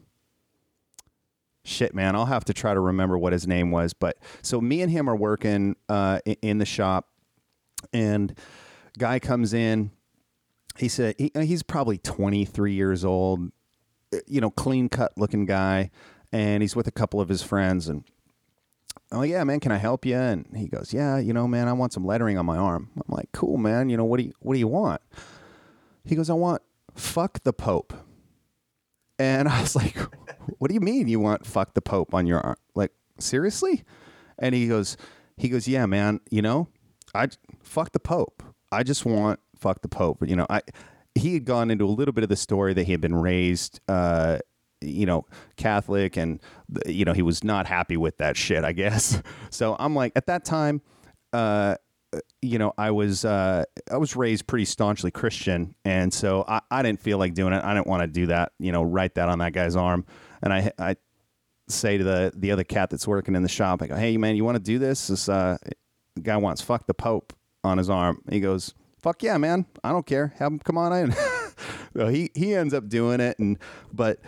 shit, man, I'll have to try to remember what his name was. But so me and him are working uh, in the shop, and guy comes in. He said he, he's probably twenty three years old, uh, you know, clean cut looking guy, and he's with a couple of his friends and oh yeah man can i help you? And he goes yeah you know man i want some lettering on my arm. I'm like cool man you know what do you what do you want? He goes i want fuck the pope. And i was like what do you mean you want fuck the pope on your arm like seriously? And he goes he goes yeah man you know i fuck the pope. I just want fuck the pope you know i he had gone into a little bit of the story that he had been raised uh you know, Catholic, and you know he was not happy with that shit. I guess. So I'm like, at that time, uh, you know, I was uh, I was raised pretty staunchly Christian, and so I, I didn't feel like doing it. I didn't want to do that. You know, write that on that guy's arm, and I I say to the the other cat that's working in the shop, I go, hey man, you want to do this? This uh, guy wants fuck the Pope on his arm. He goes, fuck yeah, man, I don't care. Have him come on in. so he he ends up doing it, and but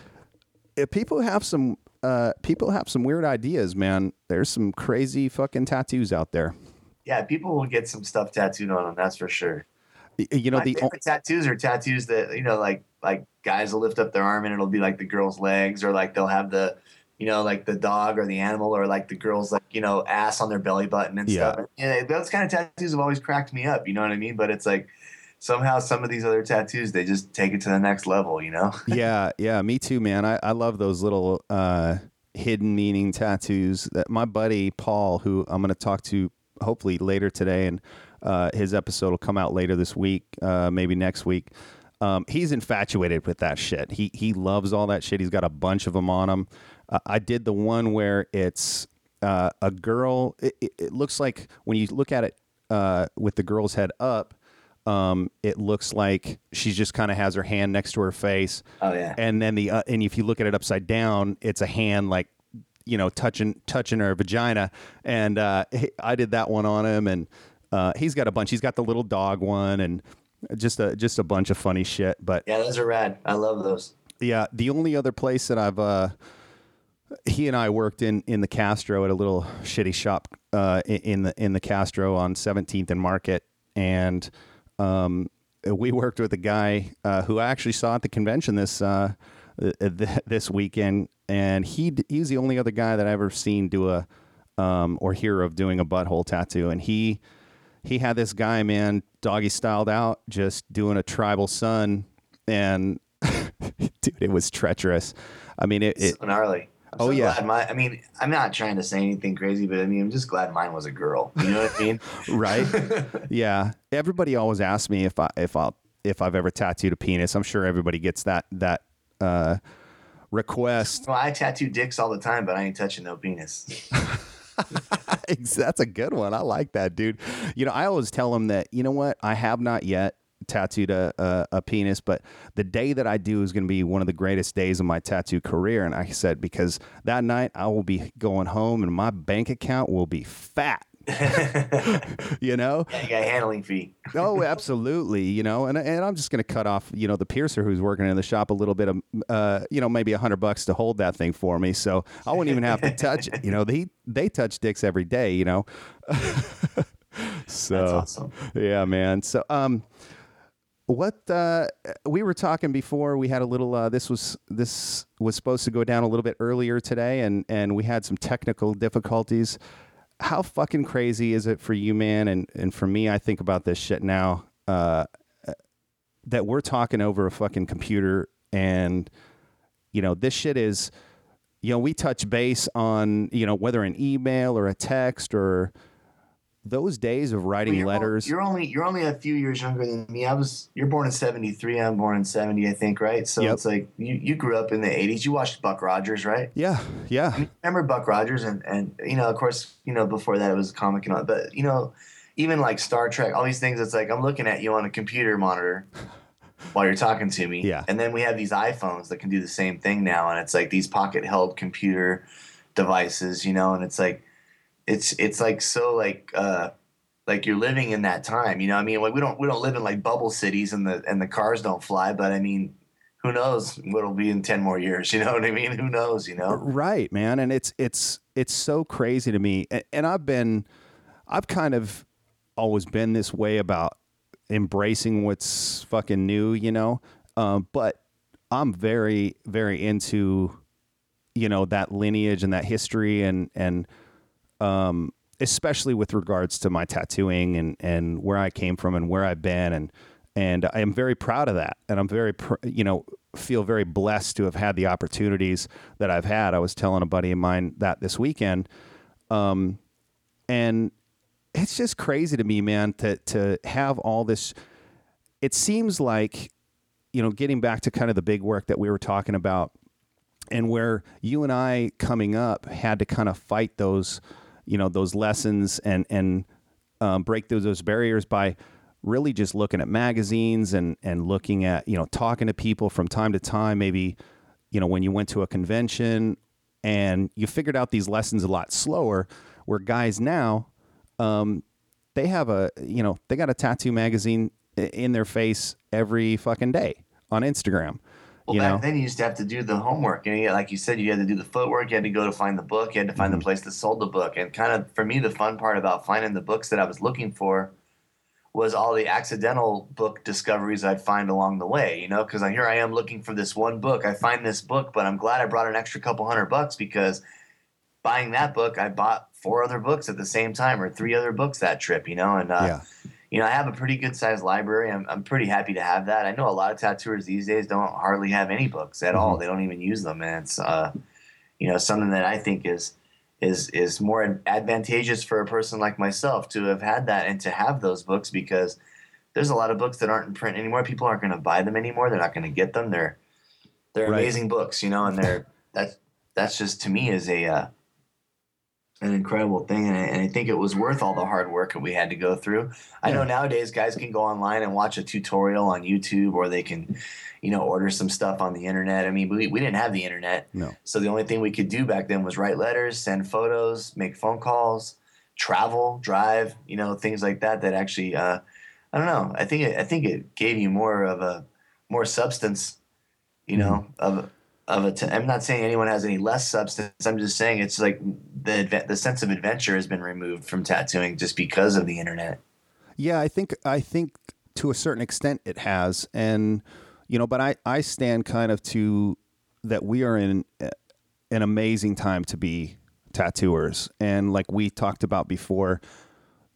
if people have some uh, people have some weird ideas, man. There's some crazy fucking tattoos out there. yeah, people will get some stuff tattooed on them. That's for sure. You know My the favorite tattoos are tattoos that you know, like like guys will lift up their arm and it'll be like the girl's legs, or like they'll have the, you know, like the dog or the animal or like the girls like, you know, ass on their belly button and Yeah. stuff. Yeah, those kind of tattoos have always cracked me up, you know what I mean? But it's like somehow some of these other tattoos they just take it to the next level, you know? yeah, yeah, me too, man. I, I love those little uh, hidden meaning tattoos. That my buddy Paul, who I'm going to talk to hopefully later today, and uh, his episode will come out later this week, uh, maybe next week. Um, he's infatuated with that shit. He he loves all that shit. He's got a bunch of them on him. Uh, I did the one where it's uh, a girl. It, it, it looks like when you look at it uh, with the girl's head up, um, it looks like she just kind of has her hand next to her face. Oh, yeah. And then the uh, and if you look at it upside down, it's a hand like you know touching touching her vagina. And uh, I did that one on him, and uh, he's got a bunch. He's got the little dog one, and just a just a bunch of funny shit. But Yeah, those are rad. I love those. yeah, the only other place that I've uh, he and I worked in in the Castro at a little shitty shop uh, in- the in the Castro on 17th and Market, and um, we worked with a guy uh, who I actually saw at the convention this uh, th- th- this weekend, and he he's the only other guy that I ever seen do a um, or hear of doing a butthole tattoo, and he he had this guy man doggy styled out just doing a tribal sun. And dude it was treacherous. I mean it, it gnarly. I'm Oh, so yeah. glad my, I mean, I'm not trying to say anything crazy, but I mean, I'm just glad mine was a girl. You know what I mean? right yeah everybody always asks me if i if i'll if i've ever tattooed a penis i'm sure everybody gets that that uh request well, I tattoo dicks all the time, but I ain't touching no penis. that's a good one i like that dude you know i always tell them that you know what i have not yet tattooed a, a, a penis but the day that i do is going to be one of the greatest days of my tattoo career. And i said because that night i will be going home and my bank account will be fat. You know? Yeah, you got a handling fee. oh absolutely you know? And, and i'm just going to cut off you know the piercer who's working in the shop a little bit of uh, you know maybe a hundred bucks to hold that thing for me. So i wouldn't even have to touch it. You know they they touch dicks every day you know? So That's awesome. yeah man. So um what uh we were talking before we had a little uh this was this was supposed to go down a little bit earlier today and and we had some technical difficulties. How fucking crazy is it for you man and and for me i think about this shit now uh that we're talking over a fucking computer and you know this shit is you know we touch base on you know whether an email or a text or those days of writing Well, you're, letters You're only you're only a few years younger than me. I was you're born in '73. I'm born in '70, I think, right? So Yep. it's like you, you grew up in the '80s. You watched Buck Rogers, right? yeah yeah i Remember Buck Rogers and and you know, of course, you know, before that it was a comic and all, but you know, even like Star Trek, all these things. It's like I'm looking at you on a computer monitor while you're talking to me. Yeah. And then we have these iPhones that can do the same thing now, and it's like these pocket held computer devices, you know, and it's like it's it's like so like uh like you're living in that time, you know. I mean, like we don't we don't live in like bubble cities and the and the cars don't fly, but I mean, who knows what'll be in ten more years? You know what I mean? Who knows? You know? right man and it's it's it's so crazy to me and, and i've been i've kind of always been this way about embracing what's fucking new you know um, but i'm very very into you know that lineage and that history and and um, especially with regards to my tattooing and and where I came from and where I've been and and I am very proud of that and I'm very pr- you know feel very blessed to have had the opportunities that I've had. I was telling a buddy of mine that this weekend, um, and it's just crazy to me, man, to to have all this. It seems like, you know, getting back to kind of the big work that we were talking about and where you and I coming up had to kind of fight those, you know, those lessons and and um, break those those barriers by really just looking at magazines and and looking at you know talking to people from time to time. Maybe you know when you went to a convention and you figured out these lessons a lot slower. Where guys now, um, they have a you know they got a tattoo magazine in their face every fucking day on Instagram. Well, you back know, then you used to have to do the homework, and you, like you said, you had to do the footwork. You had to go to find the book. You had to find Mm-hmm. the place that sold the book. And kind of for me, the fun part about finding the books that I was looking for was all the accidental book discoveries I'd find along the way, you know, because here I am looking for this one book. I find this book, but I'm glad I brought an extra couple hundred bucks because buying that book, I bought four other books at the same time or three other books that trip, you know, and uh, Yeah. You know, I have a pretty good sized library. I'm, I'm pretty happy to have that. I know a lot of tattooers these days don't hardly have any books at all. They don't even use them, and it's uh, you know, something that I think is is is more advantageous for a person like myself to have had that and to have those books because there's a lot of books that aren't in print anymore. People aren't going to buy them anymore. They're not going to get them. They're they're Right. amazing books, you know, and they're that's that's just to me is a uh, an incredible thing, and I, and I think it was worth all the hard work that we had to go through. I know nowadays guys can go online and watch a tutorial on YouTube, or they can, you know, order some stuff on the internet. I mean, we, we didn't have the internet, No. so the only thing we could do back then was write letters, send photos, make phone calls, travel, drive, you know, things like that. That actually, uh, I don't know. I think it, I think it gave you more of a more substance, you know, of of a. T- I'm not saying anyone has any less substance. I'm just saying it's like the the sense of adventure has been removed from tattooing just because of the internet. Yeah, I think I think to a certain extent it has, and you know, but I I stand kind of to that we are in an amazing time to be tattooers, and like we talked about before,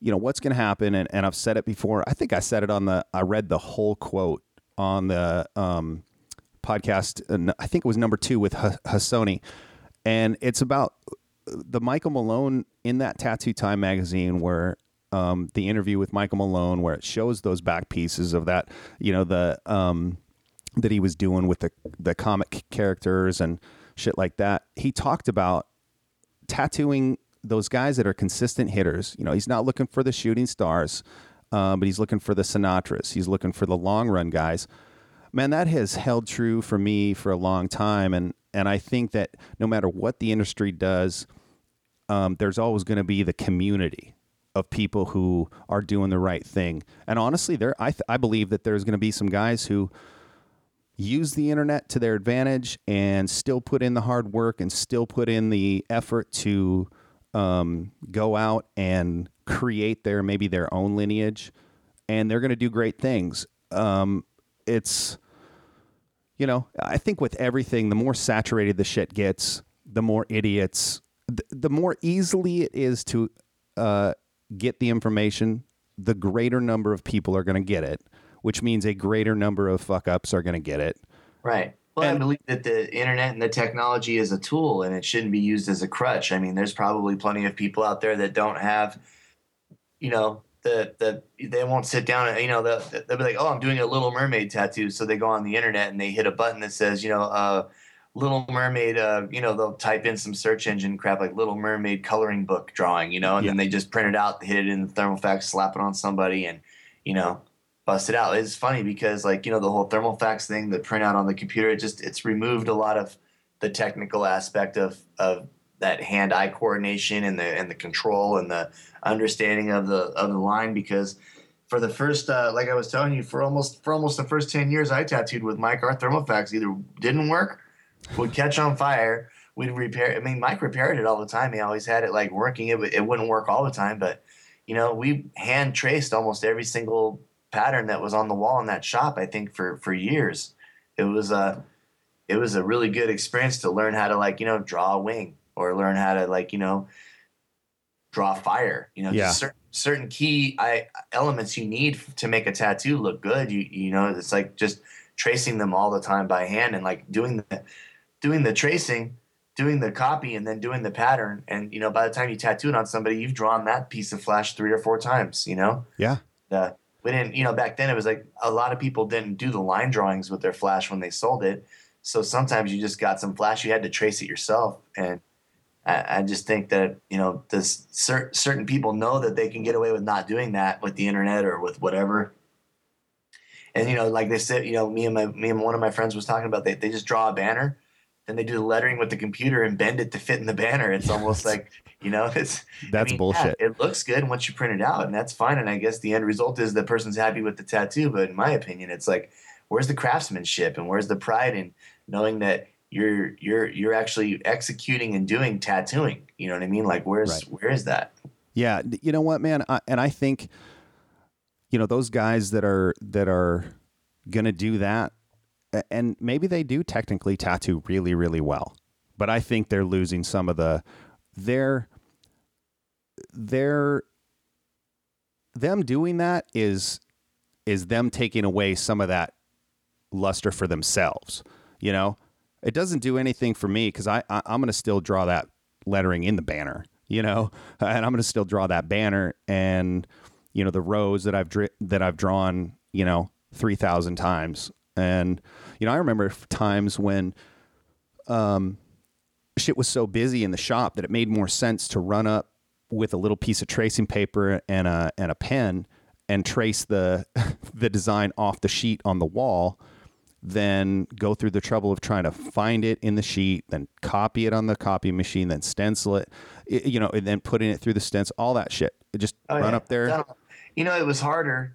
you know, what's going to happen, and, and I've said it before. I think I said it on the I read the whole quote on the um, podcast. and I think it was number two with Ha- Hassoni, and it's about the Michael Malone in that Tattoo Time magazine where um, the interview with Michael Malone where it shows those back pieces of that, you know, the um, that he was doing with the the comic characters and shit like that. He talked about tattooing those guys that are consistent hitters. You know, he's not looking for the shooting stars, um, but he's looking for the Sinatras. He's looking for the long run guys. Man, that has held true for me for a long time, and and I think that no matter what the industry does, um, there's always going to be the community of people who are doing the right thing. And honestly, there I th- I believe that there's going to be some guys who use the internet to their advantage and still put in the hard work and still put in the effort to um, go out and create their maybe their own lineage, and they're going to do great things. Um, it's you know, I think with everything, the more saturated the shit gets, the more idiots, th- the more easily it is to uh, get the information, the greater number of people are going to get it, which means a greater number of fuck ups are going to get it. Right. Well, And- I believe that the internet and the technology is a tool and it shouldn't be used as a crutch. I mean, there's probably plenty of people out there that don't have, you know, the, the they won't sit down and, you know, they'll, they'll be like, oh, I'm doing a Little Mermaid tattoo. So they go on the internet and they hit a button that says, you know, uh, Little Mermaid, uh, you know, they'll type in some search engine crap like Little Mermaid coloring book drawing, you know, and then they just print it out, hit it in the thermal fax, slap it on somebody, and, you know, bust it out. It's funny because like you know the whole thermal fax thing, the printout on the computer, it just it's removed a lot of the technical aspect of of that hand eye coordination and the and the control and the understanding of the of the line because for the first uh, like I was telling you for almost for almost the first 10 years I tattooed with Mike our thermofax either didn't work would catch on fire we'd repair I mean Mike repaired it all the time. He always had it like working. It it wouldn't work all the time but you know we hand traced almost every single pattern that was on the wall in that shop I think for for years. It was a it was a really good experience to learn how to like you know draw a wing or learn how to like you know draw fire you know Yeah. certain, certain key I, elements you need to make a tattoo look good. You you know it's like just tracing them all the time by hand and like doing the doing the tracing doing the copy and then doing the pattern. And you know by the time you tattoo it on somebody you've drawn that piece of flash three or four times you know? Yeah. uh, we didn't you know back then it was like a lot of people didn't do the line drawings with their flash when they sold it. So sometimes you just got some flash you had to trace it yourself. And i, I just think that you know this cer- certain people know that they can get away with not doing that with the internet or with whatever. And you know like they said you know me and my me and one of my friends was talking about they, they just draw a banner then they do the lettering with the computer and bend it to fit in the banner it's almost like you know it's That's I mean, bullshit. yeah, it looks good once you print it out, and that's fine. And I guess the end result is the person's happy with the tattoo. But in my opinion, it's like, where's the craftsmanship and where's the pride in knowing that you're you're you're actually executing and doing tattooing? You know what I mean? Like, where's Right. where is that? Yeah, you know what, man, I, and I think you know those guys that are that are gonna do that and maybe they do technically tattoo really really well but i think they're losing some of the their their them doing that is is them taking away some of that luster for themselves you know? It doesn't do anything for me because I, I i'm gonna still draw that lettering in the banner you know? And i'm gonna still draw that banner and you know the rows that i've dri- that i've drawn you know 3000 times and you know i remember times when um shit was so busy in the shop that it made more sense to run up with a little piece of tracing paper and a and a pen and trace the the design off the sheet on the wall then go through the trouble of trying to find it in the sheet then copy it on the copy machine then stencil it, you know and then putting it through the stencil all that shit It just Oh, run yeah. up there You know, it was harder,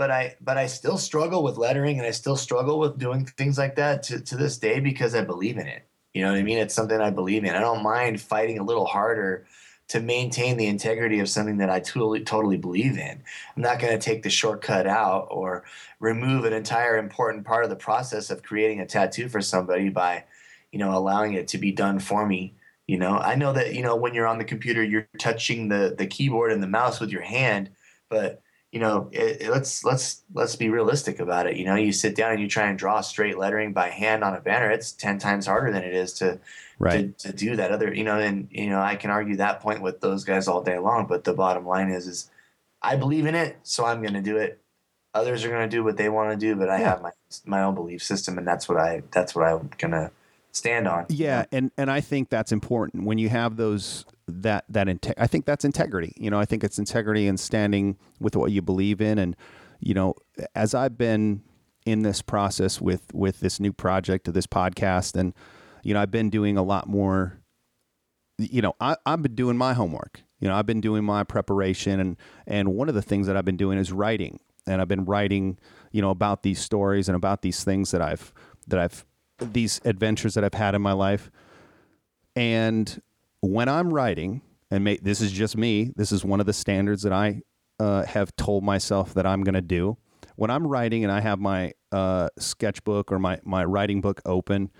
but I but I still struggle with lettering and I still struggle with doing things like that to, to this day because I believe in it. You know what I mean? It's something I believe in. I don't mind fighting a little harder to maintain the integrity of something that I totally totally believe in. I'm not going to take the shortcut out or remove an entire important part of the process of creating a tattoo for somebody by, you know, allowing it to be done for me. You know, I know that you know when you're on the computer, you're touching the the keyboard and the mouse with your hand, but you know, it, it- let's let's let's be realistic about it. You know, you sit down and you try and draw straight lettering by hand on a banner. It's ten times harder than it is to right to, to do that other you know and you know i can argue that point with those guys all day long but the bottom line is is i believe in it so i'm going to do it others are going to do what they want to do but i Yeah. have my my own belief system and that's what i that's what i'm going to stand on Yeah, and and I think that's important when you have those that that inte- I think that's integrity. You know, I think it's integrity and standing with what you believe in. And you know, as I've been in this process with with this new project of this podcast, and you know, I've been doing a lot more. You know, I, I've been doing my homework. You know, I've been doing my preparation, and and one of the things that I've been doing is writing, and I've been writing, you know, about these stories and about these things that I've that I've these adventures that I've had in my life. And when I'm writing, and ma- this is just me, this is one of the standards that I uh, have told myself that I'm going to do. When I'm writing and I have my uh, sketchbook or my, my writing book open,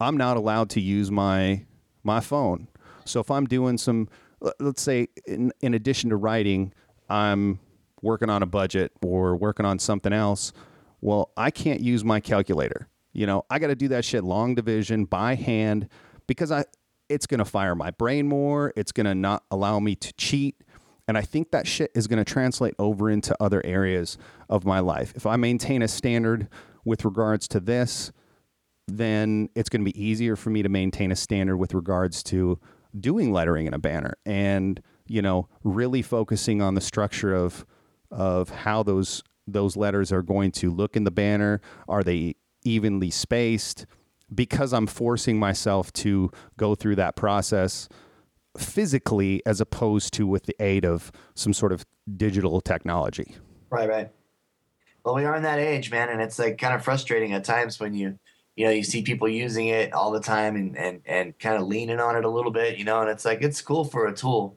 I'm not allowed to use my my phone. So if I'm doing some, let- let's say, in, in addition to writing, I'm working on a budget or working on something else. Well, I can't use my calculator. You know, I got to do that shit long division by hand because I it's going to fire my brain more. It's going to not allow me to cheat. And I think that shit is going to translate over into other areas of my life. If I maintain a standard with regards to this, then it's going to be easier for me to maintain a standard with regards to doing lettering in a banner and you know really focusing on the structure of of how those those letters are going to look in the banner are they evenly spaced because I'm forcing myself to go through that process physically as opposed to with the aid of some sort of digital technology. Right, right. Well, we are in that age, man, and it's like kind of frustrating at times when you, you know, you see people using it all the time and and and kind of leaning on it a little bit, you know, and it's like it's cool for a tool.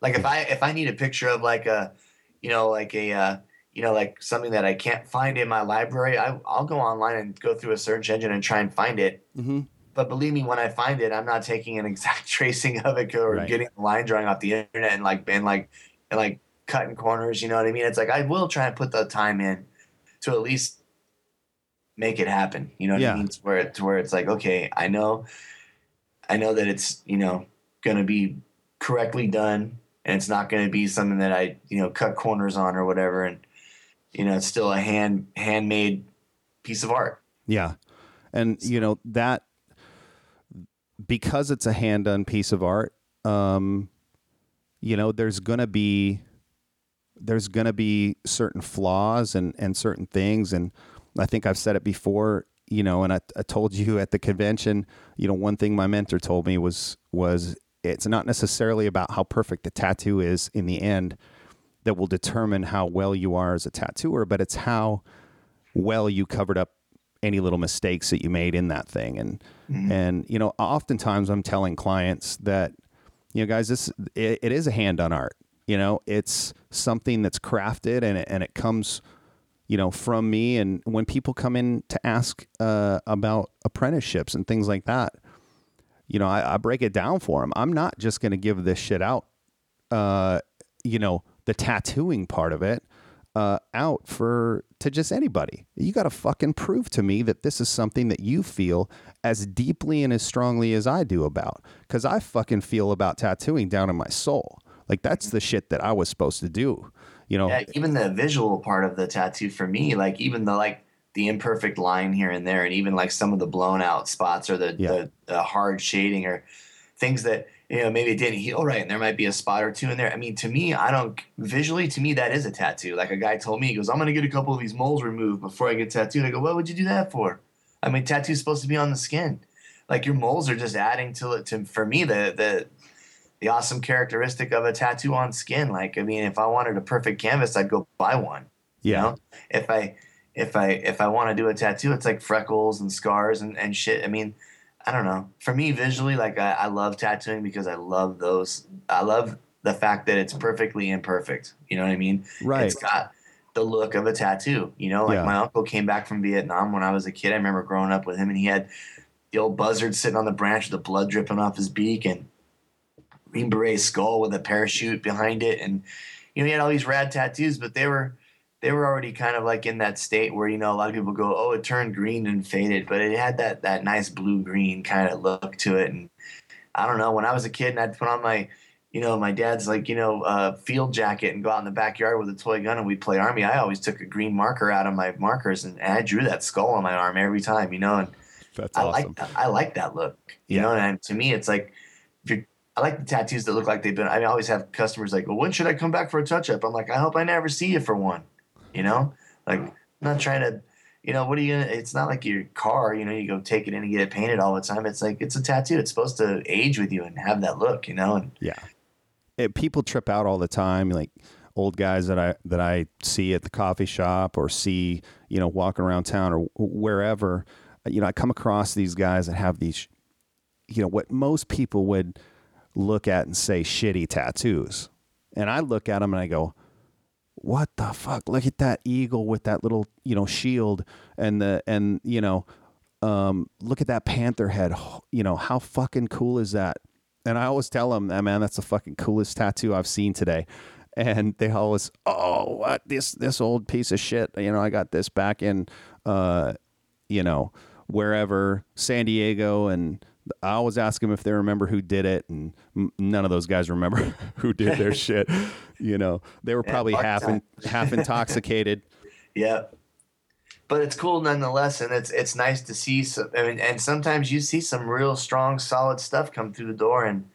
Like if I if I need a picture of like a, you know, like a, uh, you know, like something that I can't find in my library, I I'll go online and go through a search engine and try and find it. Mm-hmm. But believe me, when I find it, I'm not taking an exact tracing of it or Right. getting a line drawing off the internet and like and like and like cutting corners. You know what I mean? It's like I will try and put the time in to at least make it happen. You know what Yeah. I mean? To where to where it's like, okay, I know, I know that it's you know gonna be correctly done, and it's not gonna be something that I you know cut corners on or whatever, and you know it's still a hand handmade piece of art. Yeah. And you know that because it's a hand done piece of art, um, you know, there's gonna be there's gonna be certain flaws and and certain things, and I think I've said it before, you know, and I, I told you at the convention, you know, one thing my mentor told me was was it's not necessarily about how perfect the tattoo is in the end that will determine how well you are as a tattooer, but it's how well you covered up any little mistakes that you made in that thing and and you know oftentimes i'm telling clients that you know guys this it, it is a hand on art You know, it's something that's crafted and it, and it comes, you know, from me. And when people come in to ask uh, about apprenticeships and things like that, you know, I, I break it down for them. I'm not just going to give this shit out, uh, you know, the tattooing part of it uh, out for to just anybody. You got to fucking prove to me that this is something that you feel as deeply and as strongly as I do about. Because I fucking feel about tattooing down in my soul. Like that's the shit that I was supposed to do. You know, Yeah, even the visual part of the tattoo for me, like even the like the imperfect line here and there, and even like some of the blown out spots or the, Yeah. the, the hard shading or things that you know maybe it didn't heal right, and there might be a spot or two in there. I mean, to me, I don't visually to me that is a tattoo. Like a guy told me, he goes, "I'm gonna get a couple of these moles removed before I get tattooed." I go, "What would you do that for?" I mean, tattoo's supposed to be on the skin. Like your moles are just adding to it. To for me, the the the awesome characteristic of a tattoo on skin. Like, I mean, if I wanted a perfect canvas, I'd go buy one. You yeah, know, if I if I if I want to do a tattoo, it's like freckles and scars and, and shit. I mean, I don't know. For me, visually, like I, I love tattooing because I love those. I love the fact that it's perfectly imperfect. You know what I mean? right. It's got the look of a tattoo. You know, like Yeah. my uncle came back from Vietnam when I was a kid. I remember growing up with him, and he had the old buzzard sitting on the branch with the blood dripping off his beak, and Green Beret skull with a parachute behind it, and you know he had all these rad tattoos, but they were they were already kind of like in that state where you know a lot of people go, oh, it turned green and faded, but it had that that nice blue green kind of look to it, and I don't know. When I was a kid and I'd put on my you know, my dad's like, you know, uh, field jacket and go out in the backyard with a toy gun and we'd play army. I always took a green marker out of my markers and, and I drew that skull on my arm every time, you know, and That's I awesome. like that. I like that look, you Yeah. know, and to me, it's like, I like the tattoos that look like they've been, I always have customers like, well, when should I come back for a touch up? I'm like, I hope I never see you for one, you know, like I'm not trying to, you know, what are you gonna, it's not like your car, you know, you go take it in and get it painted all the time. It's like, it's a tattoo. It's supposed to age with you and have that look, you know, and Yeah. It, people trip out all the time, like old guys that I that I see at the coffee shop or see, you know, walking around town or wherever. You know, I come across these guys that have these, you know, what most people would look at and say shitty tattoos, and I look at them and I go, "What the fuck? Look at that eagle with that little, you know, shield and the and you know." Um, look at that panther head. You know, how fucking cool is that? And I always tell them, that man, that's the fucking coolest tattoo I've seen today. And they always, oh, what this this old piece of shit. You know, I got this back in, uh, you know, wherever San Diego, and I always ask them if they remember who did it, and m- none of those guys remember who did their shit. You know, they were probably fuck half in, half intoxicated. Yeah. But it's cool nonetheless, and it's it's nice to see some. I mean, and sometimes you see some real strong, solid stuff come through the door, and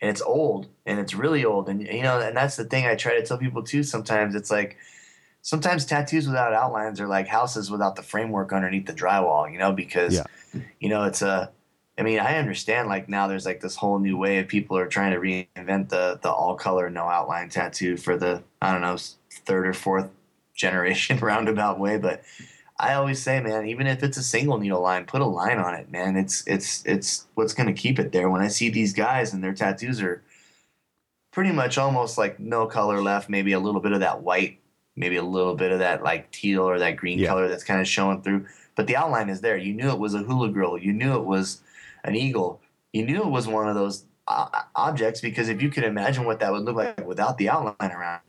and it's old, and it's really old, and you know, and that's the thing I try to tell people too. Sometimes it's like, sometimes tattoos without outlines are like houses without the framework underneath the drywall, you know, because Yeah. you know it's a. I mean, I understand like now there's like this whole new way of people are trying to reinvent the the all color no outline tattoo for the I don't know third or fourth generation roundabout way, but I always say, man, even if it's a single needle line, put a line on it, man. It's it's it's what's gonna keep it there. When I see these guys and their tattoos are pretty much almost like no color left, maybe a little bit of that white, maybe a little bit of that like teal or that green Yeah. color that's kind of showing through. But the outline is there. You knew it was a hula girl. You knew it was an eagle. You knew it was one of those uh, objects because if you could imagine what that would look like without the outline around,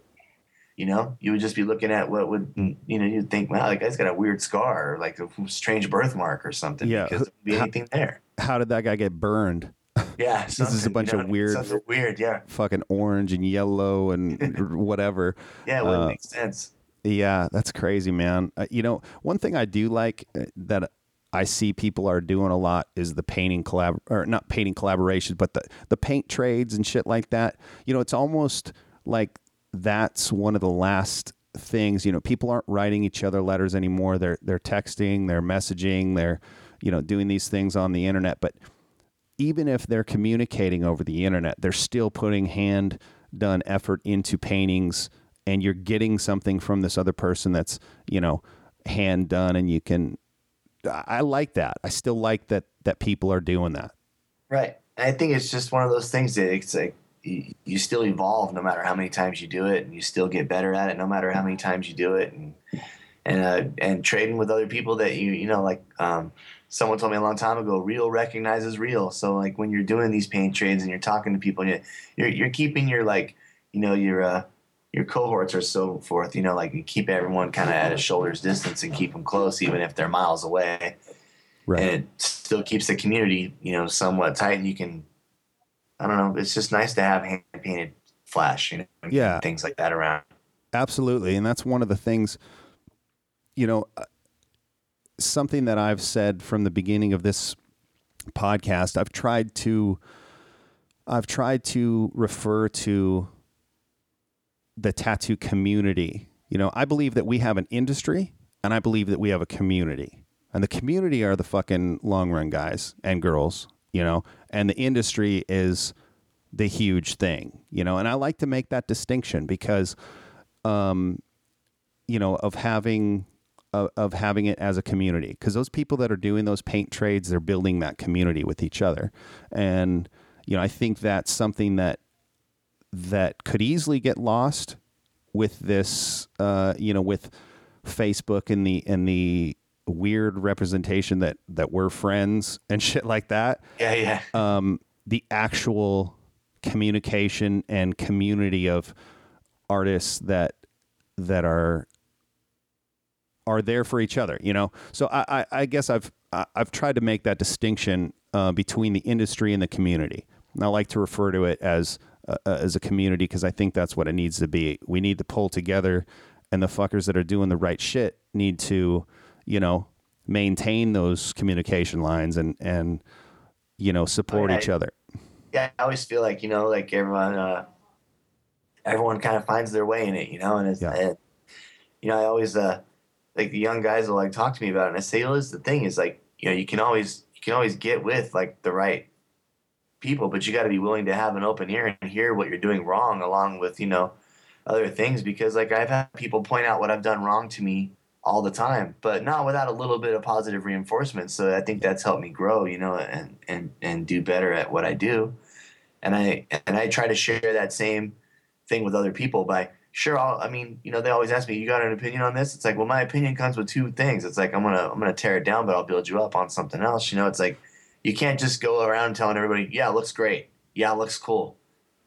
you know, you would just be looking at what would you know you'd think, wow, that guy's got a weird scar or like a strange birthmark or something. Yeah. because there would be How- anything there. How did that guy get burned? Yeah, this is a bunch you of weird- weird. Yeah, Fucking orange and yellow and whatever. yeah, it wouldn't Uh, make sense. Yeah, that's crazy, man. Uh, you know, one thing I do like uh, that I see people are doing a lot is the painting collab or not painting collaborations, but the the paint trades and shit like that. You know, it's almost like that's one of the last things. You know, people aren't writing each other letters anymore. They're they're texting, they're messaging, they're you know doing these things on the internet. But even if they're communicating over the internet, they're still putting hand done effort into paintings and you're getting something from this other person that's, you know, hand done and you can I like that. I still like that that people are doing that. Right. I think it's just one of those things that it's like you, you still evolve no matter how many times you do it, and you still get better at it no matter how many times you do it, and and uh, and trading with other people that you you know like um, someone told me a long time ago, real recognizes real. So like when you're doing these paint trades and you're talking to people, you- you're you're keeping your like you know your uh, your cohorts or so forth. You know like you keep everyone kind of at a shoulder's distance and keep them close even if they're miles away Right. and it still keeps the community, you know, somewhat tight. And you can, I don't know, it's just nice to have hand painted flash, you know, and Yeah. things like that around. Absolutely. And that's one of the things, you know, uh, something that I've said from the beginning of this podcast. I've tried to, I've tried to refer to the tattoo community. You know, I believe that we have an industry and I believe that we have a community. And the community are the fucking long run guys and girls, you know, and the industry is the huge thing, you know. And I like to make that distinction because um, you know, of having of, of having it as a community because those people that are doing those paint trades, they're building that community with each other, and you know, I think that's something that that could easily get lost with this, uh, you know, with Facebook and the and the weird representation that that we're friends and shit like that. Yeah, yeah. um, the actual communication and community of artists that that are are there for each other you know? So i i, I guess i've i've tried to make that distinction uh, between the industry and the community. And i like to refer to it as uh, uh, as a community because i think that's what it needs to be we need to pull together and the fuckers that are doing the right shit need to you know maintain those communication lines and and you know support yeah. each other yeah, I always feel like you know, like everyone, uh, everyone kind of finds their way in it, you know, and it's, Yeah. and, you know, I always, uh, like the young guys will like talk to me about it, and I say, well, this is the thing is like, you know, you can always, you can always get with like the right people, but you got to be willing to have an open ear and hear what you're doing wrong, along with you know, other things, because like I've had people point out what I've done wrong to me all the time, but not without a little bit of positive reinforcement. So I think that's helped me grow, you know, and and and do better at what I do. And I and I try to share that same thing with other people by sure I'll, I mean, you know, they always ask me, "You got an opinion on this?" It's like, well, my opinion comes with two things. It's like I'm gonna I'm gonna tear it down, but I'll build you up on something else. You know, it's like you can't just go around telling everybody, "Yeah, it looks great. Yeah, it looks cool.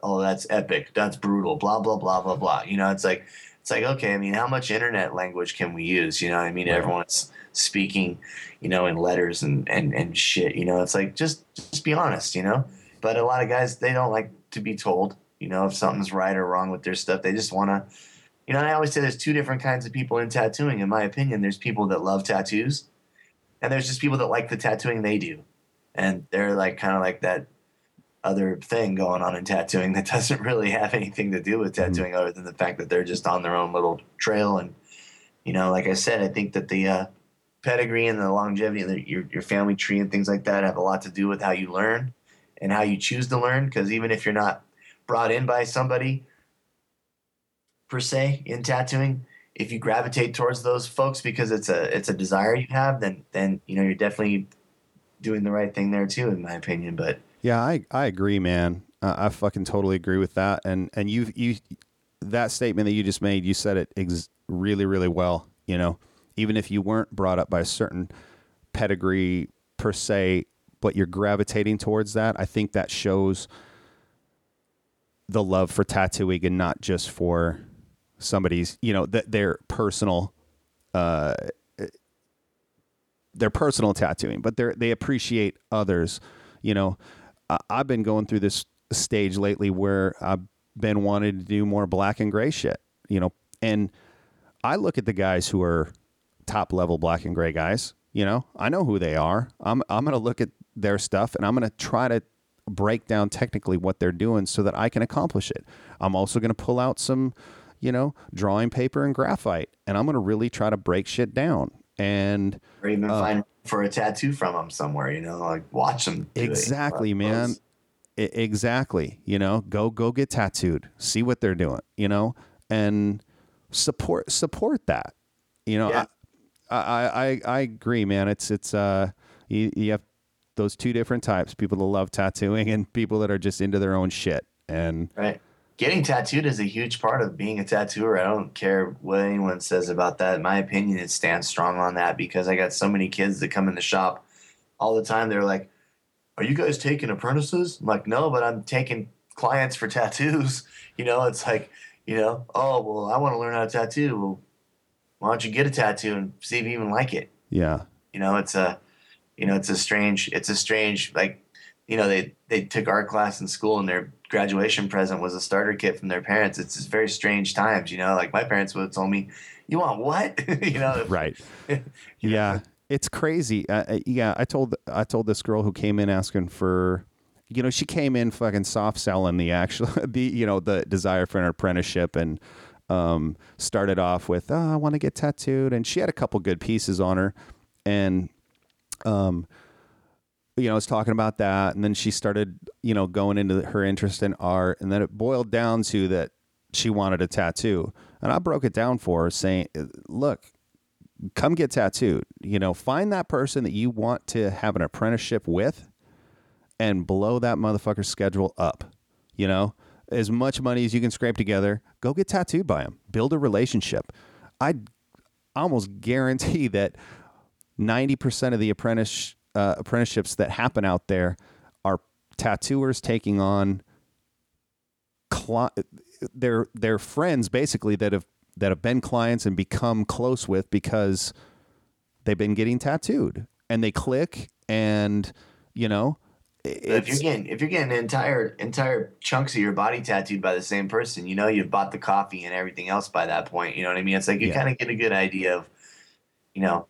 Oh, that's epic. That's brutal. Blah blah blah blah blah." You know, it's like it's like okay. I mean, how much internet language can we use? You know, I mean, Right. everyone's speaking, you know, in letters and and and shit. You know, it's like just just be honest. You know, but a lot of guys they don't like to be told. You know, if something's right or wrong with their stuff, they just want to. You know, and I always say there's two different kinds of people in tattooing. In my opinion, there's people that love tattoos, and there's just people that like the tattooing they do, and they're like kind of like that other thing going on in tattooing that doesn't really have anything to do with tattooing other than the fact that they're just on their own little trail and you know like i said i think that the uh, pedigree and the longevity of the, your, your family tree and things like that have a lot to do with how you learn and how you choose to learn because even if you're not brought in by somebody per se in tattooing if you gravitate towards those folks because it's a it's a desire you have then then you know you're definitely doing the right thing there too in my opinion but Yeah, I I agree, man. Uh, I fucking totally agree with that. And and you you that statement that you just made, you said it ex- really really well. You know, even if you weren't brought up by a certain pedigree per se, but you're gravitating towards that, I think that shows the love for tattooing and not just for somebody's, you know, th- their personal uh their personal tattooing, but they they appreciate others. You know, I, I've been going through this stage lately where I've been wanting to do more black and gray shit. You know, and I look at the guys who are top level black and gray guys. You know, I know who they are. I'm I'm gonna look at their stuff and I'm gonna try to break down technically what they're doing so that I can accomplish it. I'm also gonna pull out some, you know, drawing paper and graphite, and I'm gonna really try to break shit down. And or even Uh, find for a tattoo from them somewhere. You know, like watch them. it. Exactly, Uh, man. those- exactly. You know, go go get tattooed. See what they're doing. You know, and support support that. You know, Yeah. I, I I I agree, man. It's it's uh you, you have those two different types: people that love tattooing and people that are just into their own shit. And Right. Getting tattooed is a huge part of being a tattooer. I don't care what anyone says about that. In my opinion, it stands strong on that because I got so many kids that come in the shop all the time. They're like, Are you guys taking apprentices? I'm like, No, but I'm taking clients for tattoos. You know, it's like, you know, oh, well, I want to learn how to tattoo. Well, why don't you get a tattoo and see if you even like it? yeah, you know it's a you know it's a strange it's a strange like you know they they took art class in school and their graduation present was a starter kit from their parents. It's just very strange times you know? Like my parents would have told me you want what? You know? Right. you know, Yeah, it's crazy. Uh, uh, yeah, I told I told this girl who came in asking for, you know, she came in fucking soft selling the actual the you know the desire for an apprenticeship and um, started off with oh I want to get tattooed and she had a couple good pieces on her. And um you know, I was talking about that, and then she started, you know, going into her interest in art, and then it boiled down to that she wanted a tattoo, and I broke it down for her, saying, uh, "Look, come get tattooed. You know, find that person that you want to have an apprenticeship with, and blow that motherfucker's schedule up. You know, as much money as you can scrape together, go get tattooed by him. Build a relationship. I almost guarantee that ninety percent of the apprentice uh, apprenticeships that happen out there are tattooers taking on cli- their their friends basically that have that have been clients and become close with because they've been getting tattooed and they click and you know if you're getting if you're getting entire entire chunks of your body tattooed by the same person, you know you've bought the coffee and everything else by that point. You know what I mean? It's like you Yeah. kind of get a good idea of, you know,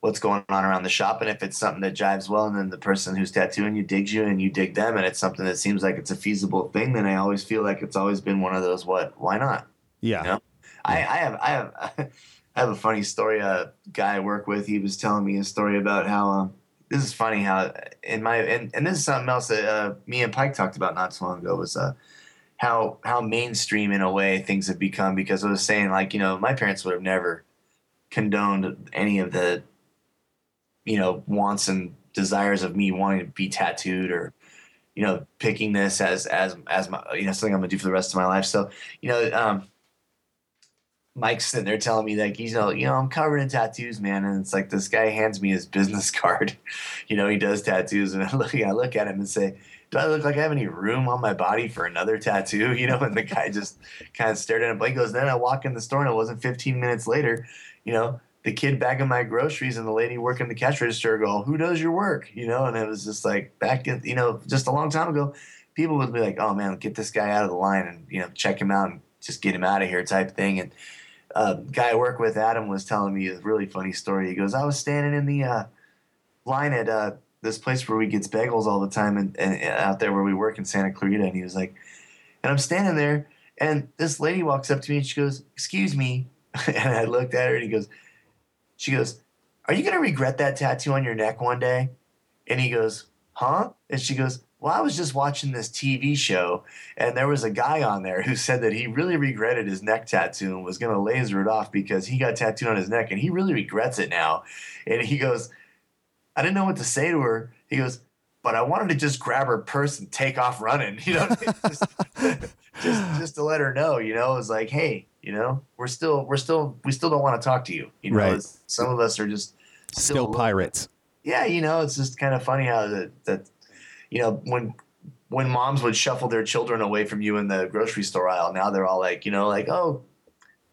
what's going on around the shop, and if it's something that jives well, and then the person who's tattooing you digs you, and you dig them, and it's something that seems like it's a feasible thing, then I always feel like it's always been one of those. What? Why not? yeah You know? I, I have I have I have a funny story. A guy I work with, he was telling me a story about how um, this is funny how in my and, and this is something else that uh, me and Pike talked about not so long ago was uh, how how mainstream in a way things have become because I was saying like you know my parents would have never condoned any of the you know wants and desires of me wanting to be tattooed or you know picking this as as as my you know something I'm gonna do for the rest of my life. So you know um, Mike's sitting there telling me like he's know, you know I'm covered in tattoos, man, and it's like this guy hands me his business card. you know he does tattoos, and I look I look at him and say, "Do I look like I have any room on my body for another tattoo?" You know, and the guy just kind of stared at him. He goes, then I walk in the store, and it wasn't 15 minutes later. You know, the kid bagging my groceries and the lady working the cash register go, "Who does your work?" You know, and it was just like back in you know just a long time ago, people would be like, "Oh man, get this guy out of the line and you know check him out and just get him out of here," type thing, and uh, guy I work with, Adam, was telling me a really funny story. He goes, I was standing in the uh, line at uh, this place where we gets bagels all the time, and, and out there where we work in Santa Clarita, and he was like, and I'm standing there, and this lady walks up to me and she goes, "Excuse me," and I looked at her, and he goes, she goes, "Are you gonna regret that tattoo on your neck one day?" And he goes, "Huh?" And she goes, well, I was just watching this TV show, and there was a guy on there who said that he really regretted his neck tattoo and was going to laser it off because he got tattooed on his neck, and he really regrets it now. And he goes, I didn't know what to say to her. He goes, but I wanted to just grab her purse and take off running, you know, just, just just to let her know, you know, it was like, hey, you know, we're still we're still we still don't want to talk to you, you know. Right. Some of us are just still little- pirates yeah, you know, it's just kind of funny how that, that you know, when when moms would shuffle their children away from you in the grocery store aisle, now they're all like, you know, like, oh,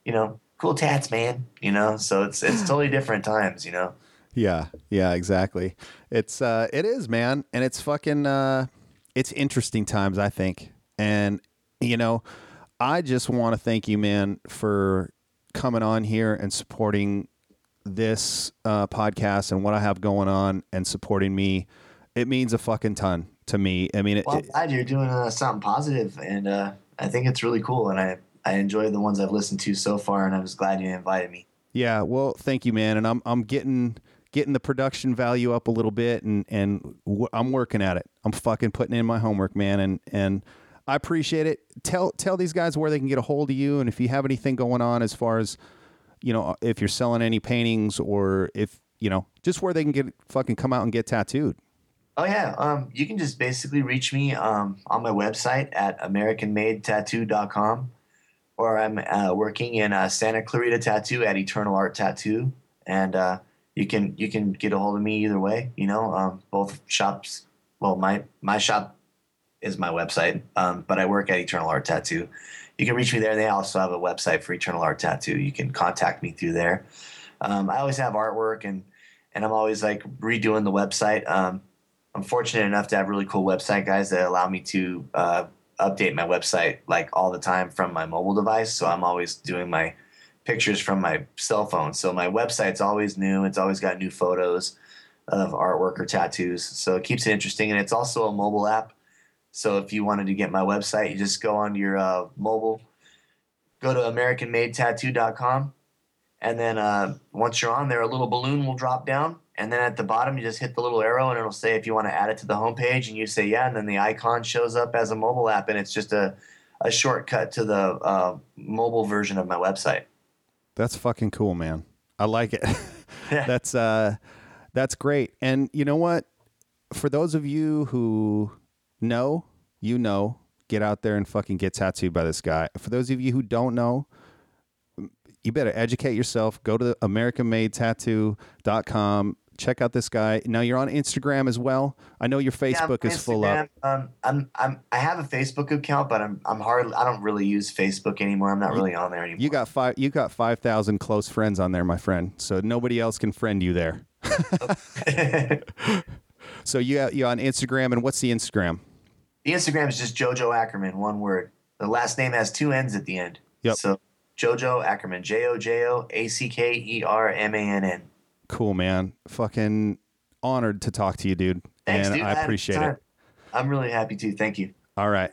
you know, cool tats, man. You know, so it's it's totally different times, you know. Yeah, yeah, exactly. It's uh it is, man, and it's fucking uh it's interesting times, I think. And you know, I just want to thank you, man, for coming on here and supporting this uh podcast and what I have going on and supporting me. It means a fucking ton to me. I mean, it, Well, I'm glad you're doing uh, something positive, and uh, I think it's really cool, and I I enjoy the ones I've listened to so far, and I was glad you invited me. Yeah, well, thank you, man, and I'm I'm getting getting the production value up a little bit, and and w- I'm working at it. I'm fucking putting in my homework, man, and and I appreciate it. Tell tell these guys where they can get a hold of you, and if you have anything going on as far as you know, if you're selling any paintings or if you know, just where they can get fucking come out and get tattooed. Oh yeah, um, you can just basically reach me um, on my website at AmericanMadeTattoo.com, or I'm uh, working in uh, Santa Clarita Tattoo at Eternal Art Tattoo, and uh, you can you can get a hold of me either way. You know, um, both shops. Well, my my shop is my website, um, but I work at Eternal Art Tattoo. You can reach me there. They also have a website for Eternal Art Tattoo. You can contact me through there. Um, I always have artwork and and I'm always like redoing the website. Um, I'm fortunate enough to have really cool website guys that allow me to uh, update my website like all the time from my mobile device. So I'm always doing my pictures from my cell phone. So my website's always new. It's always got new photos of artwork or tattoos. So it keeps it interesting. And it's also a mobile app. So if you wanted to get my website, you just go on your uh, mobile, go to AmericanMadeTattoo.com. And then uh, once you're on there, a little balloon will drop down and then at the bottom you just hit the little arrow and it'll say if you want to add it to the homepage and you say yeah and then the icon shows up as a mobile app and it's just a, a shortcut to the uh, mobile version of my website That's fucking cool, man. I like it. that's uh that's great. And you know what? For those of you who know, you know, get out there and fucking get tattooed by this guy. For those of you who don't know, you better educate yourself. Go to americanmadetattoo.com. Check out this guy. Now you're on Instagram as well. I know your Facebook Yeah, is full up. Um, I'm, I'm, I have a Facebook account, but I'm, I'm hard. I don't really use Facebook anymore. I'm not really on there anymore. You got five. You got five thousand close friends on there, my friend. So nobody else can friend you there. So you you on Instagram, and what's the Instagram? The Instagram is just Jojo Ackermann, one word. The last name has two N's at the end. Yep. So Jojo Ackermann, J O J O A C K E R M A N N. Cool, man. Fucking honored to talk to you, dude. Thanks, and dude. I had a good appreciate it. I'm really happy to. Thank you. All right.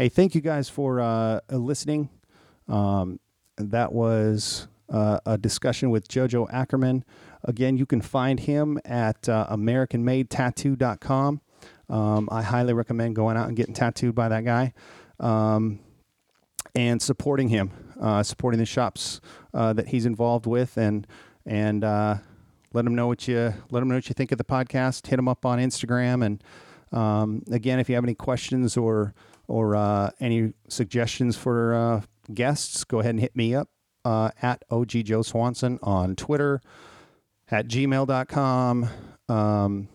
Hey, thank you guys for uh, listening. Um, that was uh, a discussion with Jojo Ackermann. Again, you can find him at uh, AmericanMadeTattoo.com. Um, I highly recommend going out and getting tattooed by that guy um, and supporting him, uh, supporting the shops uh, that he's involved with, and and uh, let him know what you let him know what you think of the podcast. Hit him up on Instagram, and um, again, if you have any questions or or uh, any suggestions for uh, guests, go ahead and hit me up uh, at OG Joe Swanson on Twitter, at gmail.com. Um,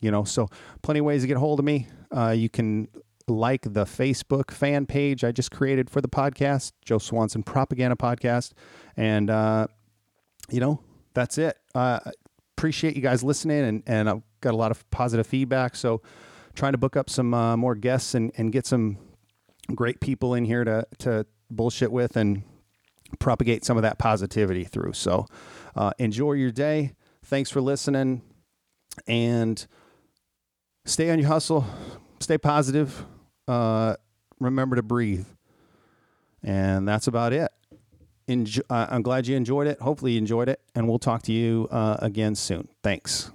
you know, so plenty of ways to get a hold of me. Uh, you can like the Facebook fan page I just created for the podcast, Joe Swanson Propaganda Podcast. And, uh, you know, that's it. Uh, appreciate you guys listening, and, and I've got a lot of positive feedback. So, trying to book up some uh, more guests and, and get some great people in here to, to bullshit with and propagate some of that positivity through. So, uh, enjoy your day. Thanks for listening. And stay on your hustle, stay positive, uh, remember to breathe. And that's about it. Enjoy, uh, I'm glad you enjoyed it. Hopefully, you enjoyed it. And we'll talk to you uh, again soon. Thanks.